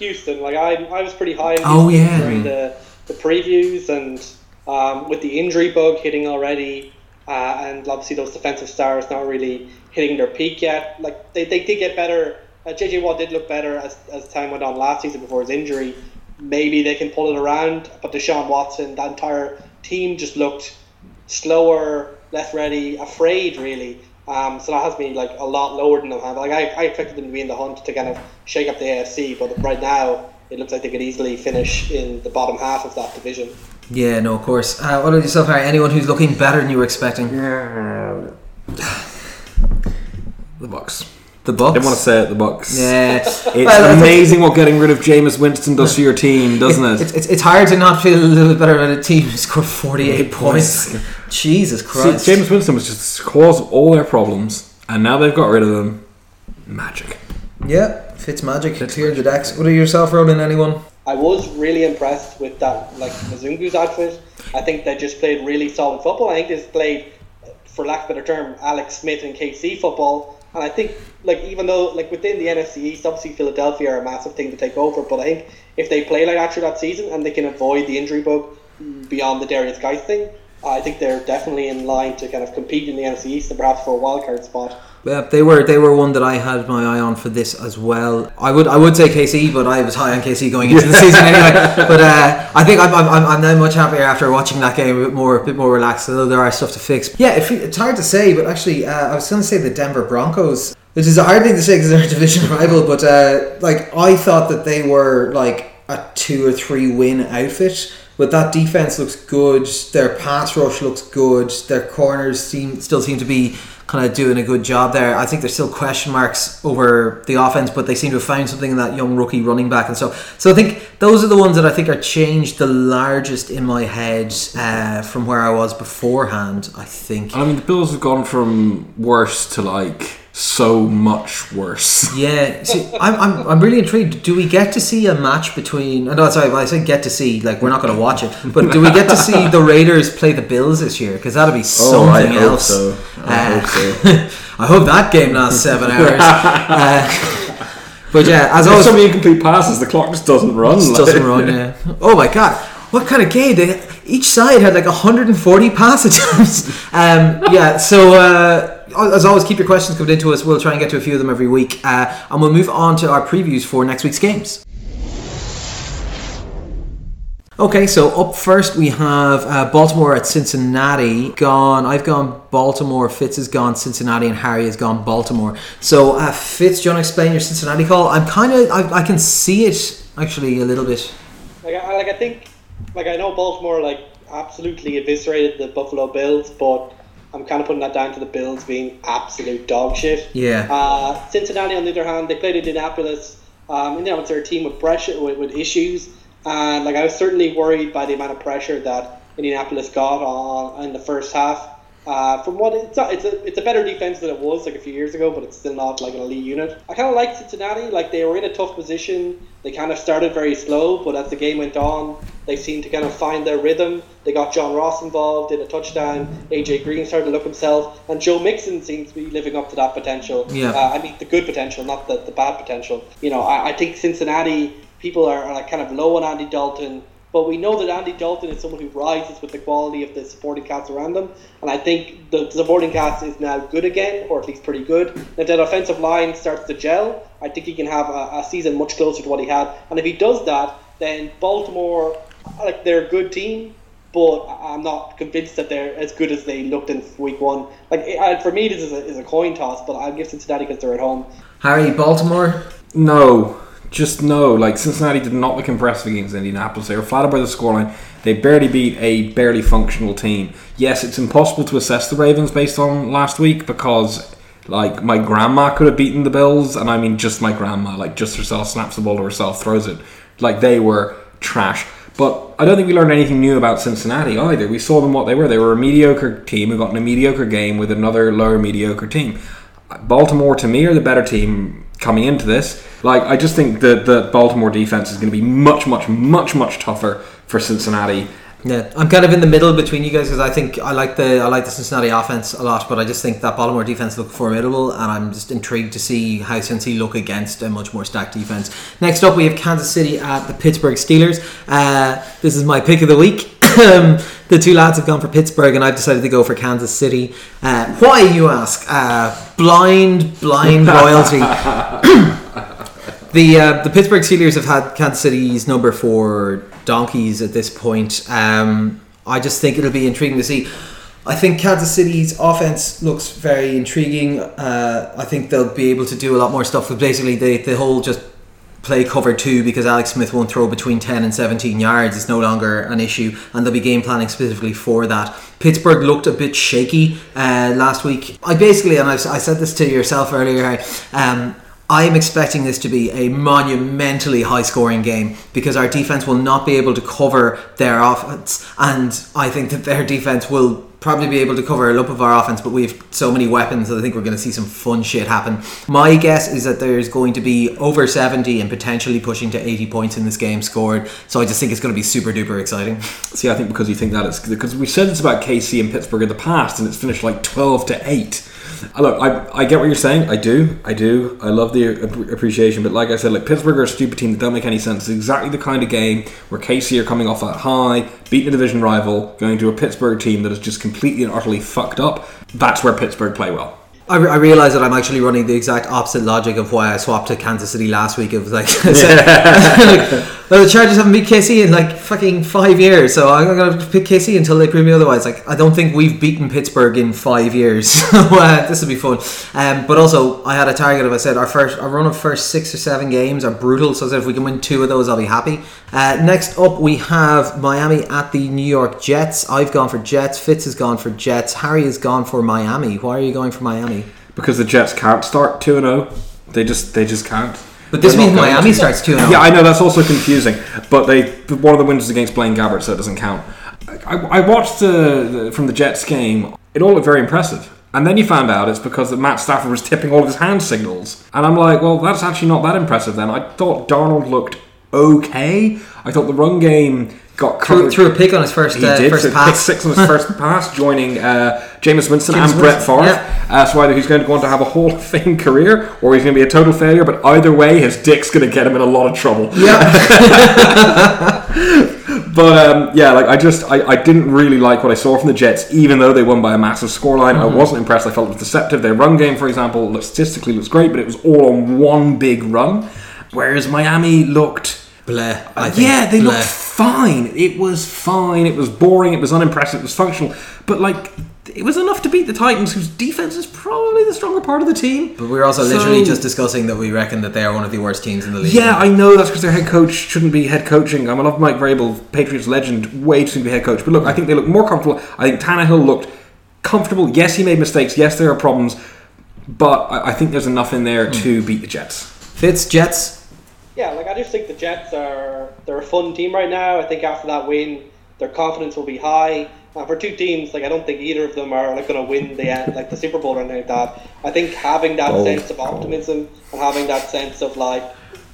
Houston, like I, I was pretty high. on Oh, yeah. during the the previews and um, with the injury bug hitting already, uh, and obviously those defensive stars not really hitting their peak yet. Like they, they did get better. Uh, JJ Watt did look better as, as time went on last season before his injury. Maybe they can pull it around, but Deshaun Watson, that entire team just looked slower, less ready, afraid really. Um, so that has me like a lot lower than them. Have. Like I, I expected them to be in the hunt to kind of shake up the AFC, but right now it looks like they could easily finish in the bottom half of that division. Yeah, no, of course. Uh, what about yourself, Harry? Anyone who's looking better than you were expecting? Yeah. The Bucks. The Bucks. Didn't want to say it. The Bucks. Yeah, It's Well, amazing what getting rid of Jameis Winston does to your team, doesn't it? It's, it's, it's hard to not feel a little bit better about a team who scored 48 points. points. Jesus See, Christ. Jameis Winston was just the cause of all their problems, and now they've got rid of them. Magic. yeah, Fitz magic. Cleared the decks. What are yourself, Roland? Anyone? I was really impressed with that, like Mizungu's outfit. I think they just played really solid football. I think they played, for lack of a better term, Alex Smith and KC football. And I think like even though like within the NFC East, obviously Philadelphia are a massive thing to take over, but I think if they play like that through that season and they can avoid the injury bug beyond the Derrius Guice thing, I think they're definitely in line to kind of compete in the NFC East and perhaps for a wild card spot. Yeah, they were they were one that I had my eye on for this as well. I would I would say KC, but I was high on KC going into the season anyway. But uh, I think I'm, I'm, I'm now much happier after watching that game a bit more a bit more relaxed. Although there are stuff to fix. Yeah, if, it's hard to say, but actually uh, I was going to say the Denver Broncos. Which is a hard thing to say because they're a division rival, but uh, like I thought that they were like a two or three win outfit. But that defense looks good. Their pass rush looks good. Their corners seem still seem to be kind of doing a good job there. I think there's still question marks over the offense, but they seem to have found something in that young rookie running back and so. So I think those are the ones that I think are changed the largest in my head uh, from where I was beforehand. I think. I mean, the Bills have gone from worse to like so much worse. Yeah, see, I'm, I'm, I'm really intrigued. Do we get to see a match between? No, sorry, when I say get to see, like we're not going to watch it, but do we get to see the Raiders play the Bills this year? Because that'll be something oh, I hope else. So. I Uh, hope so. I hope that game lasts seven hours. Uh, but yeah, as always, so many incomplete passes, the clock just doesn't run. just doesn't run. Yeah. Oh my god, what kind of game? They, each side had like 140 pass attempts. Um, yeah, so. Uh, as always, keep your questions coming into us. We'll try and get to a few of them every week, uh, and we'll move on to our previews for next week's games. Okay, so up first we have uh, Baltimore at Cincinnati. Gone. I've gone Baltimore. Fitz has gone Cincinnati, and Harry has gone Baltimore. So uh, Fitz, do you want to explain your Cincinnati call? I'm kind of. I, I can see it actually a little bit. Like I like I think like I know Baltimore like absolutely eviscerated the Buffalo Bills, but I'm kind of putting that down to the Bills being absolute dog shit. Yeah. Uh, Cincinnati, on the other hand, they played Indianapolis. Um, Indianapolis are a team with pressure, with, with issues, and like I was certainly worried by the amount of pressure that Indianapolis got on in the first half. Uh, from what it's a, it's a it's a better defense than it was like a few years ago, but it's still not like an elite unit. I kind of like Cincinnati. Like they were in a tough position. They kind of started very slow, but as the game went on, they seemed to kind of find their rhythm. They got John Ross involved, in a touchdown. AJ Green started to look himself, and Joe Mixon seems to be living up to that potential. Yeah. Uh, I mean the good potential, not the, the bad potential. You know, I, I think Cincinnati people are, are kind of low on Andy Dalton. But we know that Andy Dalton is someone who rises with the quality of the supporting cast around them. And I think the supporting cast is now good again, or at least pretty good. If that offensive line starts to gel, I think he can have a, a season much closer to what he had. And if he does that, then Baltimore, like they're a good team, but I'm not convinced that they're as good as they looked in week one. Like it, for me, this is a, is a coin toss, but I'll give Cincinnati because they're at home. Harry, Baltimore. No, just know, Like Cincinnati did not look impressive against Indianapolis. They were flattered by the scoreline. They barely beat a barely functional team. Yes, it's impossible to assess the Ravens based on last week because, like, my grandma could have beaten the Bills, and I mean just my grandma. Like, just herself snaps the ball to herself, throws it. Like they were trash. But I don't think we learned anything new about Cincinnati either. We saw them what they were. They were a mediocre team who got in a mediocre game with another lower mediocre team. Baltimore, to me, are the better team coming into this. Like, I just think that the Baltimore defense is going to be much, much, much, much tougher for Cincinnati. Yeah, I'm kind of in the middle between you guys because I think I like the I like the Cincinnati offense a lot, but I just think that Baltimore defense look formidable, and I'm just intrigued to see how Cincy look against a much more stacked defense. Next up, we have Kansas City at the Pittsburgh Steelers. Uh, this is my pick of the week. Um, the two lads have gone for Pittsburgh, and I've decided to go for Kansas City. Uh, why, you ask? Uh, blind, blind loyalty. The uh, the Pittsburgh Steelers have had Kansas City's number four donkeys at this point. Um, I just think it'll be intriguing to see. I think Kansas City's offense looks very intriguing. Uh, I think they'll be able to do a lot more stuff. But basically, the the whole just play cover two because Alex Smith won't throw between 10 and 17 yards is no longer an issue and they'll be game planning specifically for that. Pittsburgh looked a bit shaky uh, last week. I basically, and I, I said this to yourself earlier, um, I am expecting this to be a monumentally high scoring game because our defense will not be able to cover their offense, and I think that their defense will probably be able to cover a lump of our offense, but we have so many weapons that I think we're going to see some fun shit happen. My guess is that there's going to be over 70 and potentially pushing to 80 points in this game scored. So I just think it's going to be super duper exciting. See, I think because you think that it's because we said it's about KC and Pittsburgh in the past, and it's finished like 12 to 8. Look, I, I get what you're saying. I do. I do. I love the appreciation. But like I said, like Pittsburgh are a stupid team that don't make any sense. It's exactly the kind of game where KC are coming off that high, beating a division rival, going to a Pittsburgh team that is just completely and utterly fucked up. That's where Pittsburgh play well. I, I realize that I'm actually running the exact opposite logic of why I swapped to Kansas City last week. Of like, I said, like, well, the Chargers haven't beat KC in like fucking five years, so I'm going to pick KC until they prove me otherwise. Like, I don't think we've beaten Pittsburgh in five years, so uh, this will be fun. Um, but also, I had a target of I said our first, our run of first six or seven games are brutal. So I said if we can win two of those, I'll be happy. Uh, next up, we have Miami at the New York Jets. I've gone for Jets. Fitz has gone for Jets. Harry has gone for Miami. Why are you going for Miami? Because the Jets can't start 2 and 0. They just they just can't. But this They're means Miami to. starts 2 0. Yeah, I know that's also confusing. But they one of the wins is against Blaine Gabbert, so it doesn't count. I, I watched the, the from the Jets game. It all looked very impressive. And then you found out it's because that Matt Stafford was tipping all of his hand signals. And I'm like, well, that's actually not that impressive then. I thought Darnold looked okay. I thought the run game got Threw, covered. threw a pick on his first, He uh, did first so pick pass. six on his first pass, joining uh, Jameis Winston Jameis and Brett Favre. yeah. Uh, so either he's going to go on to have a Hall of Fame career, or he's going to be a total failure. But either way, his dick's going to get him in a lot of trouble. Yeah. But um, yeah, like I just I, I didn't really like what I saw from the Jets, even though they won by a massive scoreline. Mm-hmm. I wasn't impressed. I felt it was deceptive. Their run game, for example, statistically looks great, but it was all on one big run. Whereas Miami looked I uh, think. yeah, they Bleh. looked fine. It was fine. It was boring. It was unimpressive. It was functional. But like, it was enough to beat the Titans, whose defense is probably the stronger part of the team. But we were also literally just discussing that we reckon that they are one of the worst teams in the league. Yeah, I know that's because their head coach shouldn't be head coaching. I love Mike Vrabel, Patriots legend, way too soon to be head coach. But look, I think they look more comfortable. I think Tannehill looked comfortable. Yes, he made mistakes. Yes, there are problems. But I I think there's enough in there hmm. to beat the Jets. Fitz, Jets. Yeah, like I just think the Jets are they're a fun team right now. I think after that win, their confidence will be high. And for two teams, like I don't think either of them are like going to win the uh, like the Super Bowl or anything like that. I think having that Bold. sense of optimism and having that sense of like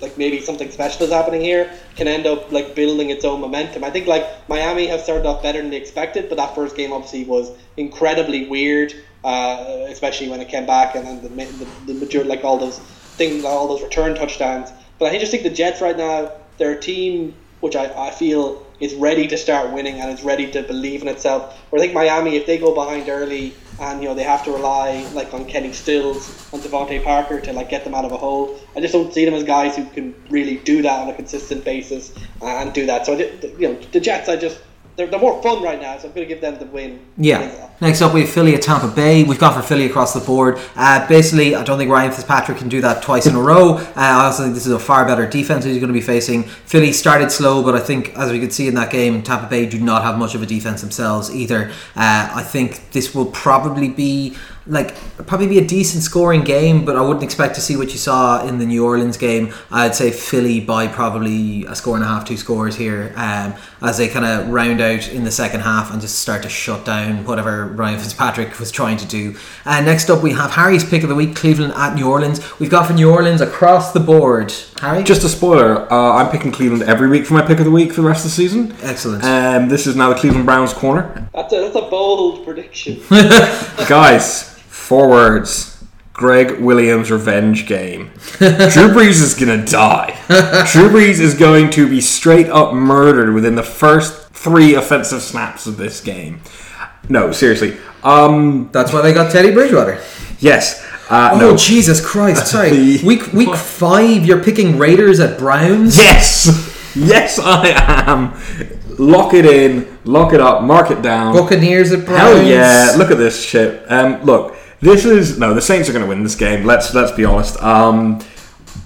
like maybe something special is happening here can end up like building its own momentum. I think like Miami have started off better than they expected, but that first game obviously was incredibly weird, uh, especially when it came back and then the the, the major like all those things, all those return touchdowns. But I just think the Jets right now, they're a team which I, I feel is ready to start winning and is ready to believe in itself. Where I think Miami, if they go behind early and you know they have to rely like on Kenny Stills and DeVante Parker to like get them out of a hole, I just don't see them as guys who can really do that on a consistent basis and do that. So you know the Jets, I just they're, they're more fun right now, so I'm going to give them the win. Yeah. Next up, we have Philly at Tampa Bay. We've gone for Philly across the board. Uh, basically, I don't think Ryan Fitzpatrick can do that twice in a row. Uh, I also think this is a far better defense that he's going to be facing. Philly started slow, but I think, as we could see in that game, Tampa Bay do not have much of a defense themselves either. Uh, I think this will probably be like probably be a decent scoring game, but I wouldn't expect to see what you saw in the New Orleans game. I'd say Philly by probably a score and a half, two scores here, um, as they kind of round out in the second half and just start to shut down whatever Ryan Fitzpatrick was trying to do. Uh, next up, we have Harry's pick of the week: Cleveland at New Orleans. We've got for New Orleans across the board. Harry, Just a spoiler, uh, I'm picking Cleveland every week for my pick of the week for the rest of the season. excellent. Um, this is now the Cleveland Browns corner. That's a, that's a bold prediction. Guys, four words. Gregg Williams revenge game. Drew Brees is gonna die. Drew Brees is going to be straight up murdered within the first three offensive snaps of this game. No, seriously. Um, That's why they got Teddy Bridgewater. yes. Uh, Oh no. Jesus Christ! Sorry, week week five. You're picking Raiders at Browns. Yes, yes, I am. Lock it in, lock it up, mark it down. Buccaneers at Browns. Hell yeah! Look at this shit. Um, look, this is no. The Saints are going to win this game. Let's let's be honest. Um,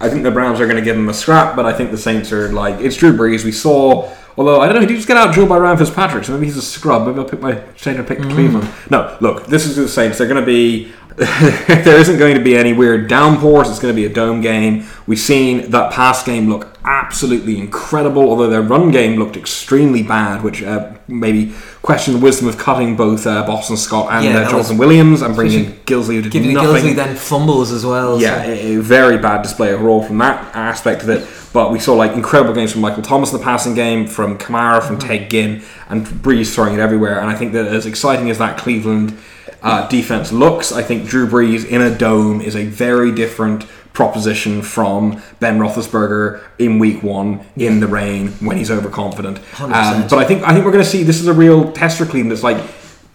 I think the Browns are going to give them a scrap, but I think the Saints are like it's Drew Brees. We saw. Although I don't know, did he just get out drilled by Ryan Fitzpatrick? So maybe he's a scrub. Maybe I'll pick my change and pick Cleveland. No, look, this is the Saints. They're going to be. there isn't going to be any weird downpours. It's going to be a dome game. We've seen that pass game look absolutely incredible, although their run game looked extremely bad, which uh, maybe question the wisdom of cutting both uh, Boston Scott and Yeah, uh, Jonathan Williams and bringing in Gillislee, who did Giving nothing. Gillislee then fumbles as well. Yeah, so- a, a very bad display overall from that aspect of it. But we saw like incredible games from Michael Thomas in the passing game, from Kamara, from Ted Ginn, and Brees throwing it everywhere. And I think that as exciting as that Cleveland uh, defense looks. I think Drew Brees in a dome is a very different proposition from Ben Roethlisberger in Week One in the rain when he's overconfident. Um, but I think I think we're going to see this is a real tester clean. That's like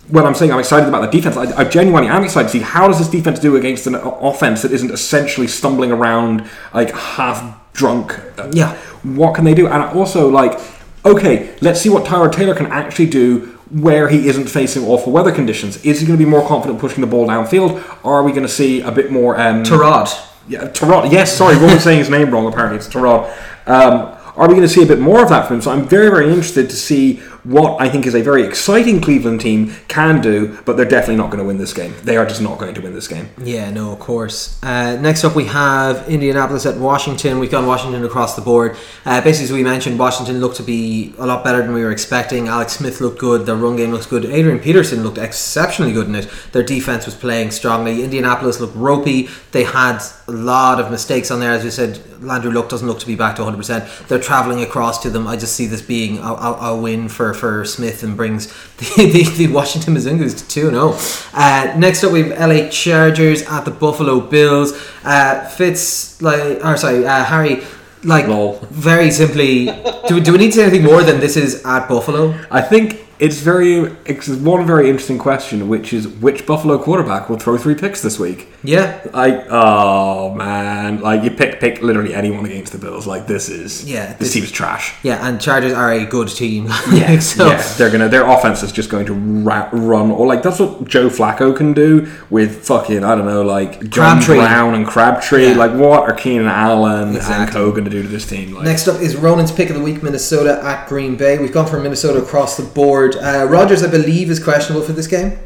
when I'm saying I'm excited about the defense, I, I genuinely am excited to see how does this defense do against an offense that isn't essentially stumbling around like half drunk. Yeah. What can they do? And also like, okay, let's see what Tyler Taylor can actually do. Where he isn't facing awful weather conditions, is he going to be more confident pushing the ball downfield, or are we going to see a bit more um, Tarod. Yeah, Tarot. Yes, sorry, Roman's saying his name wrong. Apparently, it's Tarot. Um, are we going to see a bit more of that from him? So I'm very, very interested to see what I think is a very exciting Cleveland team can do, but they're definitely not going to win this game. They are just not going to win this game. Yeah, no, of course. Uh, next up, we have Indianapolis at Washington. We've gone Washington across the board. Uh, basically, as we mentioned, Washington looked to be a lot better than we were expecting. Alex Smith looked good. Their run game looks good. Adrian Peterson looked exceptionally good in it. Their defense was playing strongly. Indianapolis looked ropey. They had a lot of mistakes on there. As we said, Landry Luck doesn't look to be back to 100%. They're traveling across to them. I just see this being a, a, a win for, for Smith and brings the, the, the Washington Mizungus to 2 0. Uh, next up, we have LA Chargers at the Buffalo Bills. Uh, Fitz, like, or sorry, uh, Harry, like, Lol. very simply, do, do we need to say anything more than this is at Buffalo? I think it's very it's one very interesting question, which is which Buffalo quarterback will throw three picks this week? Yeah, Like, oh man, like you pick pick literally anyone against the Bills. Like this is Yeah, this, this- team's trash. yeah, and Chargers are a good team. Yeah, so yeah, they're gonna. Their offense is just going to ra- run, or like that's what Joe Flacco can do with fucking I don't know, like John Crabtree. Brown and Crabtree. Yeah. Like what are Keenan Allen and Exactly. Co going to do to this team? Like, Next up is Ronan's pick of the week, Minnesota at Green Bay. We've gone from Minnesota across the board. Uh, Rodgers, I believe, is questionable for this game.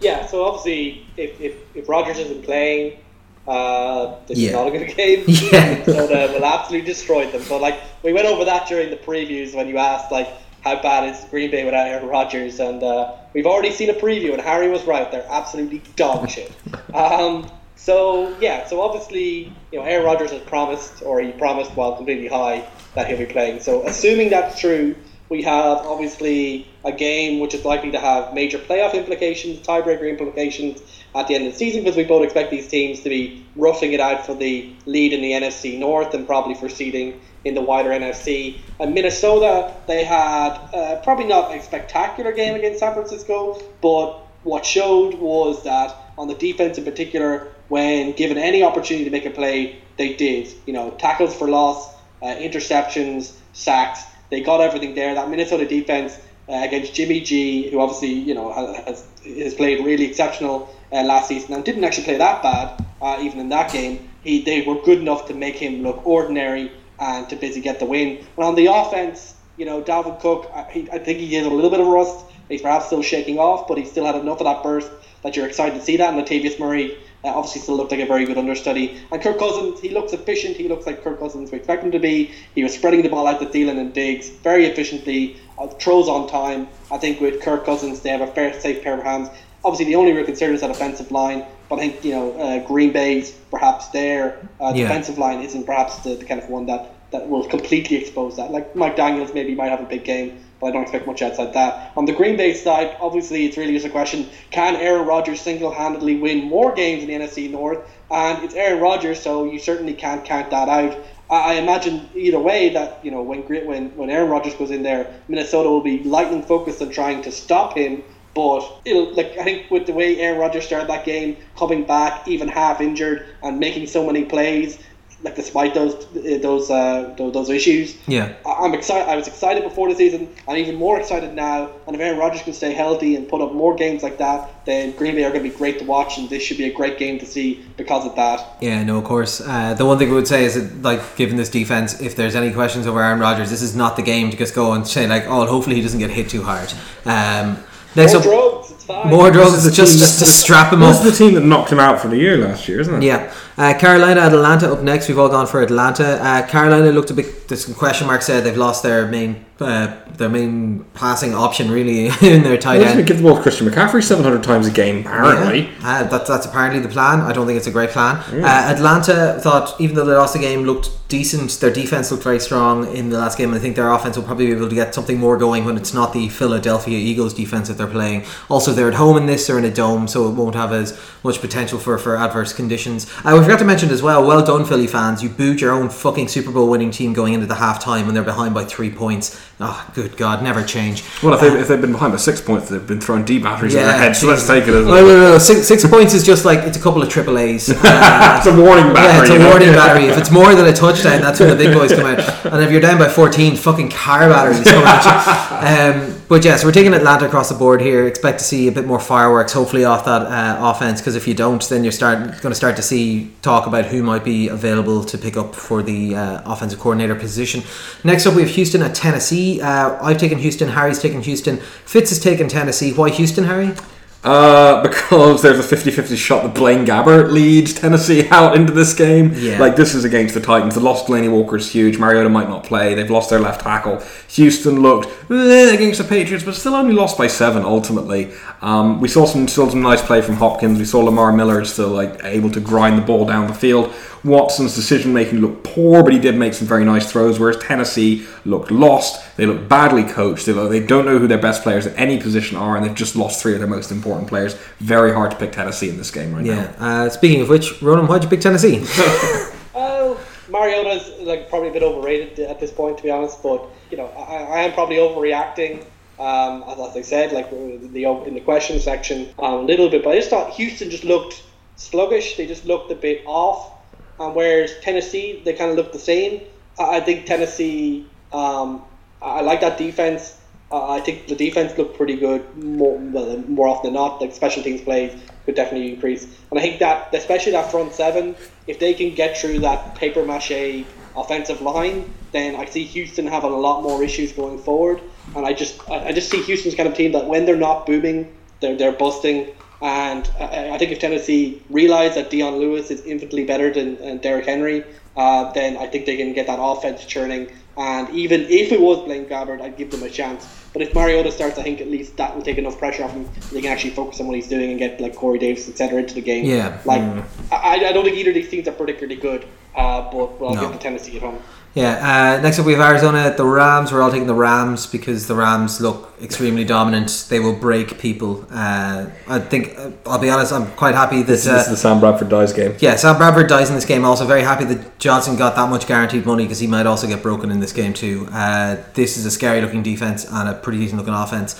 Yeah, so obviously, if, if, if Rodgers isn't playing, uh, this Yeah. is not a good game. Yeah. Minnesota will absolutely destroy them. But like we went over that during the previews when you asked like how bad is Green Bay without Aaron Rodgers, and uh, we've already seen a preview, and Harry was right. They're absolutely dog shit. Um, so yeah, so obviously you know Aaron Rodgers has promised, or he promised while completely high, that he'll be playing. So assuming that's true, we have obviously a game which is likely to have major playoff implications, tiebreaker implications at the end of the season, because we both expect these teams to be roughing it out for the lead in the NFC North and probably for seeding in the wider NFC. And Minnesota, they had uh, probably not a spectacular game against San Francisco, but what showed was that on the defense in particular, when given any opportunity to make a play, they did. You know, tackles for loss, uh, interceptions, sacks. They got everything there. That Minnesota defense uh, against Jimmy G, who obviously you know has, has played really exceptional uh, last season and didn't actually play that bad uh, even in that game. He they were good enough to make him look ordinary and to basically get the win. And on the offense, you know, Dalvin Cook, I, I think he has a little bit of rust. He's perhaps still shaking off, but he still had enough of that burst that you're excited to see that. And Latavius Murray uh, obviously still looked like a very good understudy. And Kirk Cousins, he looks efficient. He looks like Kirk Cousins we expect him to be. He was spreading the ball out to Thielen and Diggs very efficiently, uh, throws on time. I think with Kirk Cousins, they have a fair, safe pair of hands. Obviously, the only real concern is that offensive line. But I think you know uh, Green Bay's perhaps their uh, Yeah. defensive line isn't perhaps the, the kind of one that, that will completely expose that. Like Mike Daniels maybe might have a big game, but I don't expect much outside that. On the Green Bay side, obviously it's really just a question: Can Aaron Rodgers single-handedly win more games in the NFC North? And it's Aaron Rodgers, so you certainly can't count that out. I imagine either way that you know when when when Aaron Rodgers goes in there, Minnesota will be lightning focused on trying to stop him. But it'll like I think with the way Aaron Rodgers started that game, coming back even half injured and making so many plays, like despite those uh, those uh, those, those issues, Yeah. I- I'm excited. I was excited before the season. I'm even more excited now. And if Aaron Rodgers can stay healthy and put up more games like that, then Green Bay are going to be great to watch, and this should be a great game to see because of that. Yeah, no, of course. Uh, the one thing we would say is that, like, given this defense, if there's any questions over Aaron Rodgers, this is not the game to just go and say, like, oh, hopefully he doesn't get hit too hard. Um, next More up, drugs, it's fine. more drugs, This is just, just to strap him This up. is the team that knocked him out for the year last year, isn't it? Yeah. Uh, Carolina, Atlanta up next. We've all gone for Atlanta. Uh, Carolina looked a bit. There's some question marks there. They've lost their main uh, their main passing option really in their tight They're going to end. give the ball to Christian McCaffrey 700 times a game, apparently. Yeah, uh, that, that's apparently the plan. I don't think it's a great plan. Uh, Atlanta thought, even though they lost the game, looked decent. Their defense looked very strong in the last game, and I think their offense will probably be able to get something more going when it's not the Philadelphia Eagles defense that they're playing. Also, they're at home in this, they're in a dome, so it won't have as much potential for, for adverse conditions. Uh, we forgot to mention as well, well done, Philly fans. You booed your own fucking Super Bowl winning team going into the halftime when they're behind by three points. Oh, good God, never change. Well, if, they, if they've been behind by six points, they've been throwing D batteries in their head, so let's take it as No, no, no, no. Six, six points is just like it's a couple of triple A's. Uh, It's a warning battery. Yeah, it's a know? warning battery. If it's more than a touchdown, that's when the big boys come out. And if you're down by 14, fucking car batteries come at you. Um, but yes, we're taking Atlanta across the board here. Expect to see a bit more fireworks, hopefully, off that uh, offense. Because if you don't, then you're start going to start to see talk about who might be available to pick up for the uh, offensive coordinator position. Next up, we have Houston at Tennessee. Uh, I've taken Houston. Harry's taken Houston. Fitz has taken Tennessee. Why Houston, Harry? Uh, because there's a 50-50 shot that Blaine Gabbert leads Tennessee out into this game. Yeah. Like this is against the Titans. The loss of Delanie Walker is huge. Mariota might not play. They've lost their left tackle. Houston looked eh, against the Patriots, but still only lost by seven ultimately. Um, we saw some still some nice play from Hopkins. We saw Lamar Miller still like able to grind the ball down the field. Watson's decision making looked poor, but he did make some very nice throws. Whereas Tennessee looked lost. They look badly coached. They, look, they don't know who their best players at any position are, and they've just lost three of their most important players. Very hard to pick Tennessee in this game right now. Yeah. Uh, speaking of which, Ronan, why'd you pick Tennessee? Oh, Mariota's like probably a bit overrated at this point, to be honest. But you know, I, I am probably overreacting. Um, as, as I said, like the in the question section, um, a little bit. But I just thought Houston just looked sluggish. They just looked a bit off. Um, whereas Tennessee, they kind of looked the same. I, I think Tennessee. Um, I I like that defense. Uh, I think the defense looked pretty good more well, more often than not. Like special teams plays could definitely increase, and I think that especially that front seven, if they can get through that paper mache offensive line, then I see Houston having a lot more issues going forward. And I just I just see Houston's kind of team that when they're not booming, they're they're busting. And I, I think if Tennessee realize that Dion Lewis is infinitely better than, than Derrick Henry, uh, then I think they can get that offense churning. And even if it was Blaine Gabbert, I'd give them a chance. But if Mariota starts, I think at least that will take enough pressure off him. They can actually focus on what he's doing and get like Corey Davis, etc., into the game. Yeah. Like I, I don't think either of these teams are particularly good. Uh, but but I'll No. give the Tennessee at home. Yeah. Uh, next up, we have Arizona at the Rams. We're all taking the Rams because the Rams look extremely dominant. They will break people. Uh, I think. Uh, I'll be honest. I'm quite happy that. This, Uh, this is the Sam Bradford dies game. yeah, Sam Bradford dies in this game. Also, very happy that Johnson got that much guaranteed money because he might also get broken in this game too. Uh, this is a scary looking defense and a pretty decent looking offense.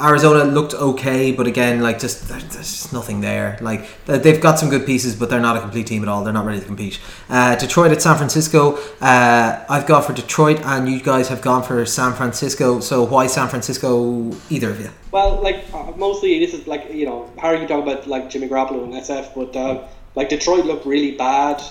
Arizona looked okay, but again, like just there's just nothing there. Like they've got some good pieces, but they're not a complete team at all. They're not ready to compete. Uh, Detroit at San Francisco. Uh, I've gone for Detroit, and you guys have gone for San Francisco. So why San Francisco? Either of you? Well, like uh, mostly this is like you know Harry you talk about like Jimmy Garoppolo and SF, but uh, like Detroit looked really bad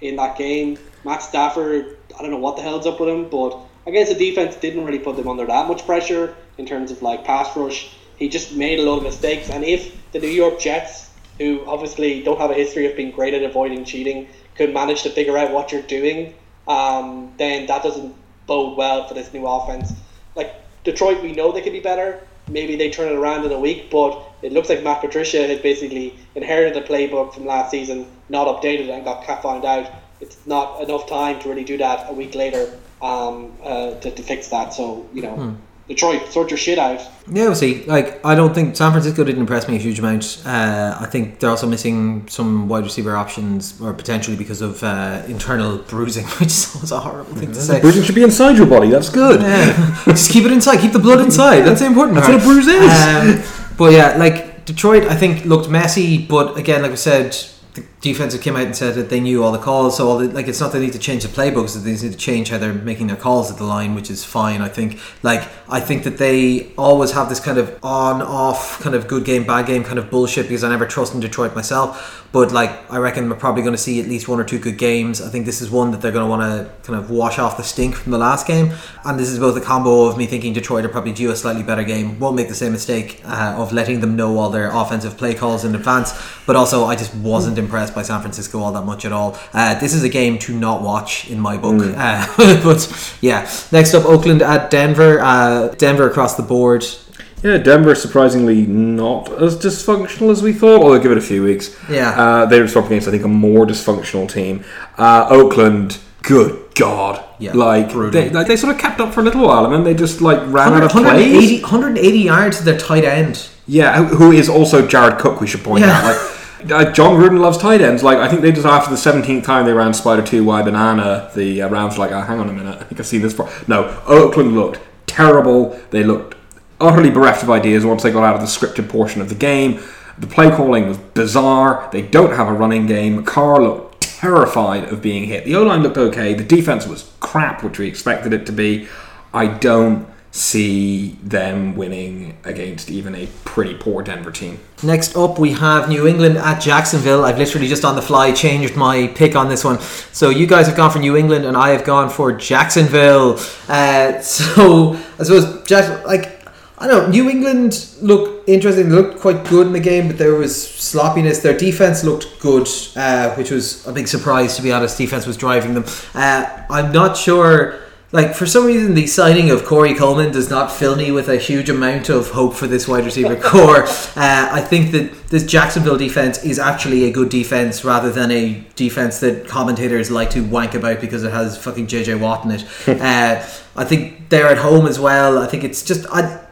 in that game. Matt Stafford, I don't know what the hell's up with him, but I guess the defense didn't really put them under that much pressure in terms of like pass rush. He just made a lot of mistakes, and if the New York Jets, who obviously don't have a history of being great at avoiding cheating, could manage to figure out what you're doing, um, then that doesn't bode well for this new offense. Like Detroit, we know they could be better. Maybe they turn it around in a week, but it looks like Matt Patricia has basically inherited the playbook from last season, not updated, and got found out. It's not enough time to really do that a week later um, uh, to, to fix that. So you know, Detroit, sort your shit out. Yeah, we'll see. Like, I don't think San Francisco didn't impress me a huge amount. Uh, I think they're also missing some wide receiver options, or potentially because of uh, internal bruising, which is always a horrible thing to say. Bruising should be inside your body. That's good. Yeah. Just keep it inside. Keep the blood inside. That's the important That's part. what a bruise is. Um, but yeah, like Detroit, I think looked messy. But again, like I said, the defensive came out and said that they knew all the calls. So all the, like, it's not they need to change the playbooks; they need to change how they're making their calls at the line, which is fine. I think. Like I think that they always have this kind of on-off, kind of good game, bad game kind of bullshit because I never trust in Detroit myself. But like I reckon we're probably going to see at least one or two good games. I think this is one that they're going to want to kind of wash off the stink from the last game, and this is both a combo of me thinking Detroit are probably due a slightly better game, won't make the same mistake uh, of letting them know all their offensive play calls in advance, but also I just wasn't impressed impressed by San Francisco all that much at all. Uh, this is a game to not watch in my book. Mm. Uh, but yeah, next up, Oakland at Denver. Uh, Denver across the board. Yeah, Denver surprisingly not as dysfunctional as we thought. Although give it a few weeks. Yeah. uh, they were up against I think a more dysfunctional team. Uh, Oakland, good God, Yeah, like brutal. they, like they sort of kept up for a little while, and then they just like ran out of 180, plays. 180 yards to their tight end. Yeah, who who is also Jared Cook? We should point Yeah. out. Like, uh, Jon Gruden loves tight ends. Like, I think they just after the seventeenth time they ran Spider Two Y Banana, the uh, Rams were like, oh, hang on a minute, I think I've seen this before. No, Oakland looked terrible. They looked utterly bereft of ideas once they got out of the scripted portion of the game. The play calling was bizarre. They don't have a running game. Carr looked terrified of being hit. The O line looked okay. The defense was crap, which we expected it to be. I don't see them winning against even a pretty poor Denver team. Next up, we have New England at Jacksonville. I've literally just on the fly changed my pick on this one. So you guys have gone for New England, and I have gone for Jacksonville. Uh, so I suppose Jack, like I don't know, New England looked interesting. They looked quite good in the game, but there was sloppiness. Their defense looked good, uh, which was a big surprise to be honest. Defense was driving them. Uh, I'm not sure. Like for some reason, the signing of Corey Coleman does not fill me with a huge amount of hope for this wide receiver corps. Uh, I think that this Jacksonville defense is actually a good defense rather than a defense that commentators like to wank about because it has fucking JJ Watt in it. uh, I think they're at home as well. I think it's just I.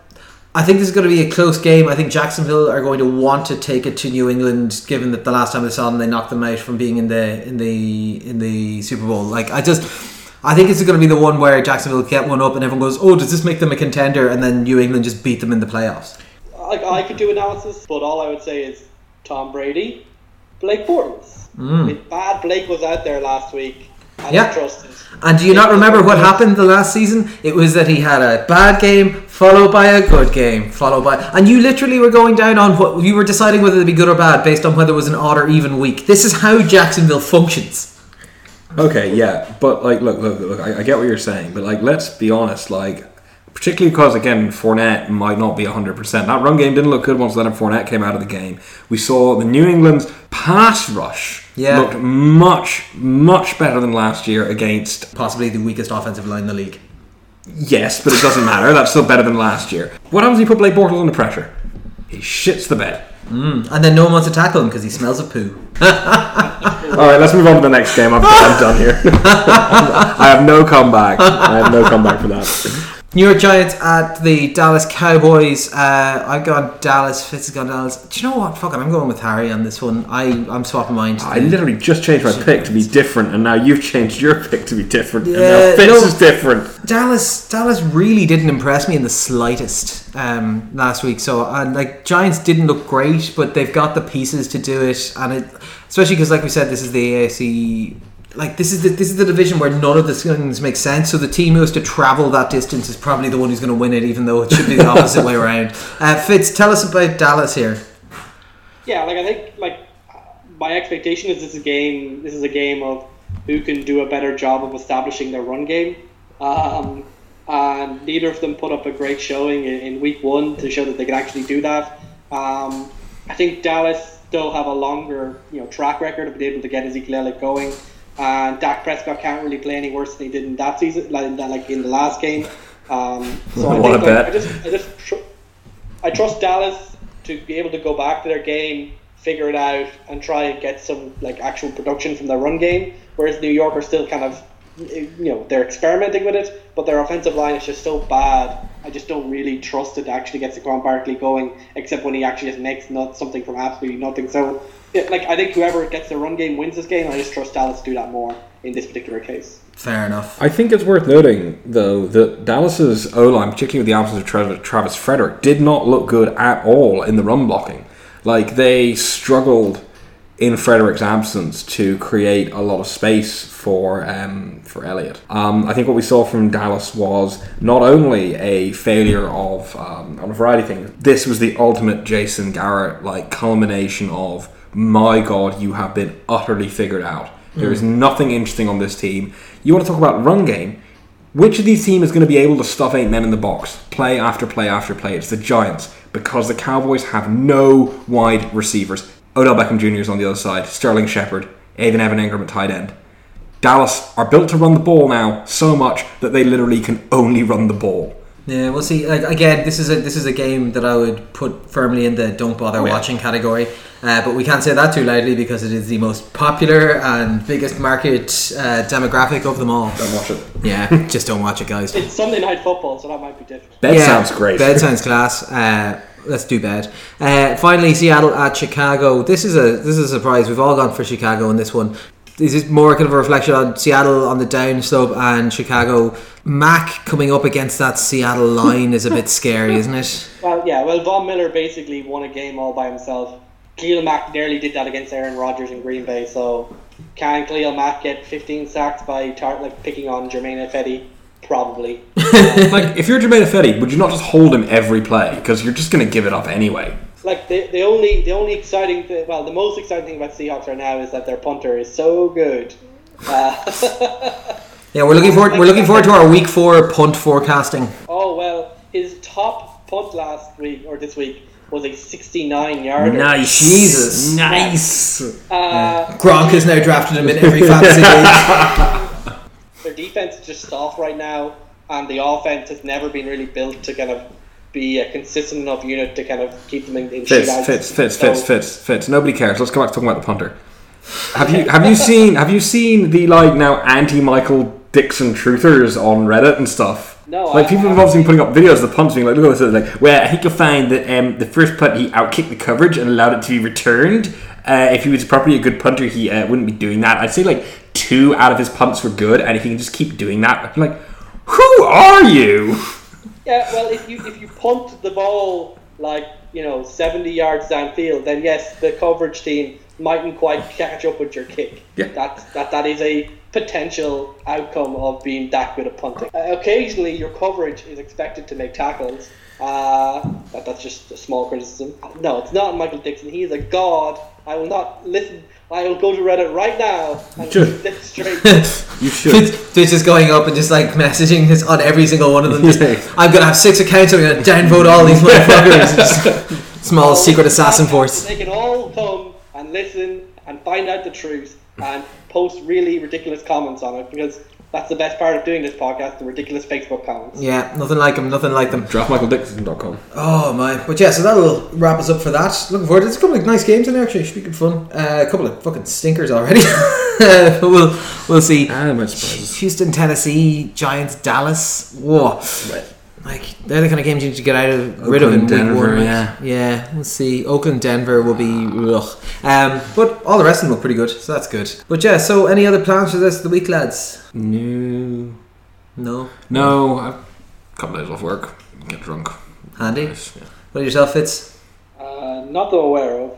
I think this is going to be a close game. I think Jacksonville are going to want to take it to New England, given that the last time they saw them, they knocked them out from being in the in the in the Super Bowl. Like I just, I think it's going to be the one where Jacksonville get one up and everyone goes, "Oh, does this make them a contender?" And then New England just beat them in the playoffs. Like I could do analysis, but all I would say is Tom Brady, Blake Bortles. Mm. Mean, bad Blake was out there last week. I Yeah. And do you not remember what happened the last season? It was that he had a bad game followed by a good game, followed by, and you literally were going down on what you were deciding whether to be good or bad based on whether it was an odd or even week. This is how Jacksonville functions. Okay, yeah, but like, look, look, look. I, I get what you're saying, but like, let's be honest. Like, particularly because again, Fournette might not be hundred percent. That run game didn't look good once Leonard Fournette came out of the game. We saw the New England's pass rush Yeah. looked much, much better than last year against. Possibly the weakest offensive line in the league. Yes, but it doesn't matter. That's still better than last year. What happens if you put Blake Bortles under pressure? He shits the bed. Mm. And then no one wants to tackle him because he smells of poo. All right, let's move on to the next game. I'm, I'm done here. I have no comeback. I have no comeback for that. New York Giants at the Dallas Cowboys. Uh, I've gone Dallas. Fitz has gone Dallas. Do you know what? Fuck it. I'm going with Harry on this one. I I'm swapping mine. I literally just changed my pick to be different, and now you've changed your pick to be different. and Yeah, now Fitz no. is different. Dallas Dallas really didn't impress me in the slightest um, last week. So and like Giants didn't look great, but they've got the pieces to do it, and it especially because like we said, this is the AFC. Like this is the this is the division where none of the things make sense. So the team who has to travel that distance is probably the one who's going to win it, even though it should be the opposite way around. Uh, Fitz, tell us about Dallas here. Yeah, like I think like my expectation is this is a game. This is a game of who can do a better job of establishing their run game. Um, and neither of them put up a great showing in, in week one to show that they can actually do that. Um, I think Dallas still have a longer you know track record of being able to get Ezekiel Elliott going. And Dak Prescott can't really play any worse than he did in that season, like like in the last game. Um, so I think a like. I just I just tr- I trust Dallas to be able to go back to their game, figure it out, and try and get some like actual production from their run game. Whereas New York are still kind of, you know, they're experimenting with it, but their offensive line is just so bad. I just don't really trust it to actually get Saquon Barkley going, except when he actually just makes not something from absolutely nothing. So, yeah, like I think whoever gets the run game wins this game. I just trust Dallas to do that more in this particular case. Fair enough. I think it's worth noting, though, that Dallas's O line, particularly with the absence of Tra- Travis Frederick, did not look good at all in the run blocking. Like they struggled in Frederick's absence to create a lot of space for um, for Elliott. Um, I think what we saw from Dallas was not only a failure of um, on a variety of things. This was the ultimate Jason Garrett like culmination of my God, you have been utterly figured out. There is nothing interesting on this team. You want to talk about run game? Which of these teams is going to be able to stuff eight men in the box, play after play after play? It's the Giants because the Cowboys have no wide receivers Odell Beckham Jr. is on the other side. Sterling Shepard, even Evan Engram at tight end. Dallas are built to run the ball now so much that they literally can only run the ball. Yeah, we'll see. Like again, this is a this is a game that I would put firmly in the don't bother Oh, yeah. watching category. Uh, but we can't say that too loudly because it is the most popular and biggest market uh, demographic of them all. Don't watch it. Yeah, just don't watch it, guys. It's Sunday night football, so that might be different. Bed Yeah, sounds great. Bed sounds class. Uh, let's do bed. Uh, finally, Seattle at Chicago. This is a this is a surprise. We've all gone for Chicago in this one. This is more kind of a reflection on Seattle on the down slope and Chicago. Mack coming up against that Seattle line is a bit scary, isn't it? Well, yeah. Well, Von Miller basically won a game all by himself. Khalil Mack nearly did that against Aaron Rodgers in Green Bay. So, can Khalil Mack get 15 sacks by tar- like picking on Germain Ifedi? Probably. like, if you're Germain Ifedi, would you not just hold him every play? Because you're just going to give it up anyway. like the, the only the only exciting thing, well, the most exciting thing about Seahawks right now is that their punter is so good. Uh, Yeah, we're looking forward. We're looking forward to our week four punt forecasting. oh well, his top punt last week or this week was a 69 yarder. Nice. Jesus. Nice. Uh, Gronk has now drafted him in every fantasy league. Their defense is just soft right now, and the offense has never been really built to kind of be a consistent enough unit to kind of keep them in, in Fitz, shootouts. Fitz, Fitz, So- Fitz, Fitz, Fitz. Nobody cares. Let's go back to talking about the punter. Have you have you seen have you seen the like now anti Michael Dickson truthers on Reddit and stuff? No, like I- people I have obviously been putting up videos of the punts being like, look at this, like, where I think you'll find that um, the first punt he outkicked the coverage and allowed it to be returned. Uh, if he was properly a good punter, he uh, wouldn't be doing that. I'd say like two out of his punts were good, and if he can just keep doing that, I'm like, who are you? Yeah, well, if you if you punt the ball like you know seventy yards downfield, then yes, the coverage team mightn't quite catch up with your kick. Yeah. that that that is a potential outcome of being that good at punting. Uh, occasionally, your coverage is expected to make tackles. Uh, that, that's just a small criticism. No, it's not Michael Dickson. He is a god. I will not listen. I will go to Reddit right now and Sure. get straight. You should. Fitz, Fitz is going up and just like messaging this on every single one of them. Just, Yeah. I'm gonna have six accounts. I'm gonna downvote all these motherfuckers. Just small secret assassin force. They can all come and listen and find out the truth and post really ridiculous comments on it because that's the best part of doing this podcast, the ridiculous Facebook comments. Yeah, nothing like them. Nothing like them. DraftMichaelDickson.com. Oh my! But yeah, so that'll wrap us up for that. Looking forward. To There's a couple of nice games in there. Actually, should be good fun. Uh, a couple of fucking stinkers already. but we'll we'll see. I'm not surprised. Houston, Tennessee, Giants, Dallas. Whoa. Like they're the kind of games you need to get out of rid of in Oakland, week one. yeah. yeah. We'll see. Oakland, Denver will be ugh. Um, but all the rest of them look pretty good, so that's good. But yeah, so any other plans for this the week, lads? No. No, No, a couple days off work. Get drunk. handy. Nice, yeah. What yourself, Fitz? Uh, not that aware of.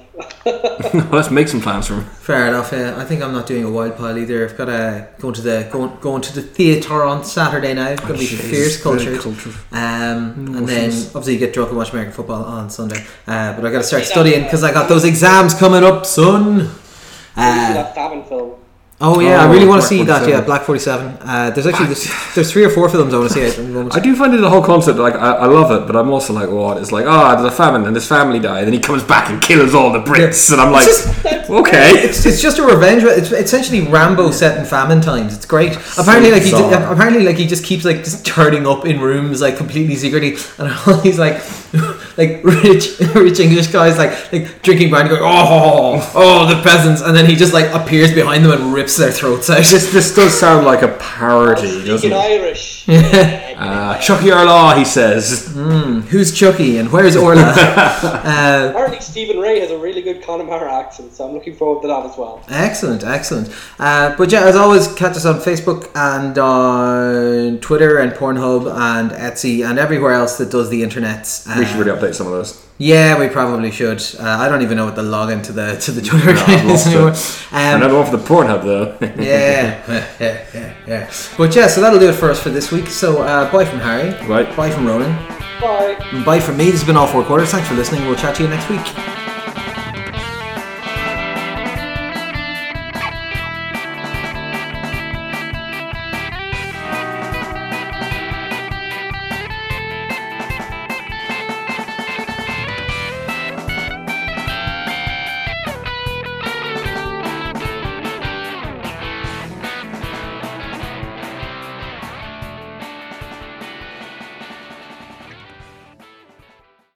Let's make some plans for him. Fair enough. Yeah, I think I'm not doing a wild pile either. I've got to go to the going, going to the theatre on Saturday now. It's going to be fierce culture. Um, and then obviously you get drunk and watch American football on Sunday. Uh, but I got to start studying because I got those exams coming up, son. Did you see Uh, that famine film? Oh yeah, Oh, I really want to see that. Yeah, Black Forty Seven. Uh, there's actually there's, there's three or four films I want to see. At the moment. I do find it the whole concept like I, I love it, but I'm also like, what? It's like, ah, there's a famine and his family die, and then he comes back and kills all the Brits, and I'm like, It's okay. It's, it's just a revenge. It's essentially Rambo set in famine times. It's great. Apparently, like he bizarre. ju- apparently like he just keeps like just turning up in rooms like completely secretly, and these like like rich rich English guys like like drinking brandy, going oh oh the peasants, and then he just like appears behind them and rips their throats out. This this does sound like a parody, doesn't Speaking it? Irish. Uh, Chucky Arlaw, he says. Who's Chucky and where's Orla? uh, Apparently, Stephen Rea has a really good Connemara accent, so I'm looking forward to that as well. Excellent, excellent. Uh, but yeah, as always, catch us on Facebook and on Twitter and Pornhub and Etsy and everywhere else that does the internet. Uh, We should really update some of those. yeah, we probably should. Uh, I don't even know what the login to the to the Twitter No, I've account is lost anymore. Um, Another one for the Pornhub, though. yeah, yeah, yeah, yeah. But yeah, so that'll do it for us for this week. So uh, bye from Harry. Right. Bye from Ronan. Bye. And bye from me. This has been all four quarters. Thanks for listening. We'll chat to you next week.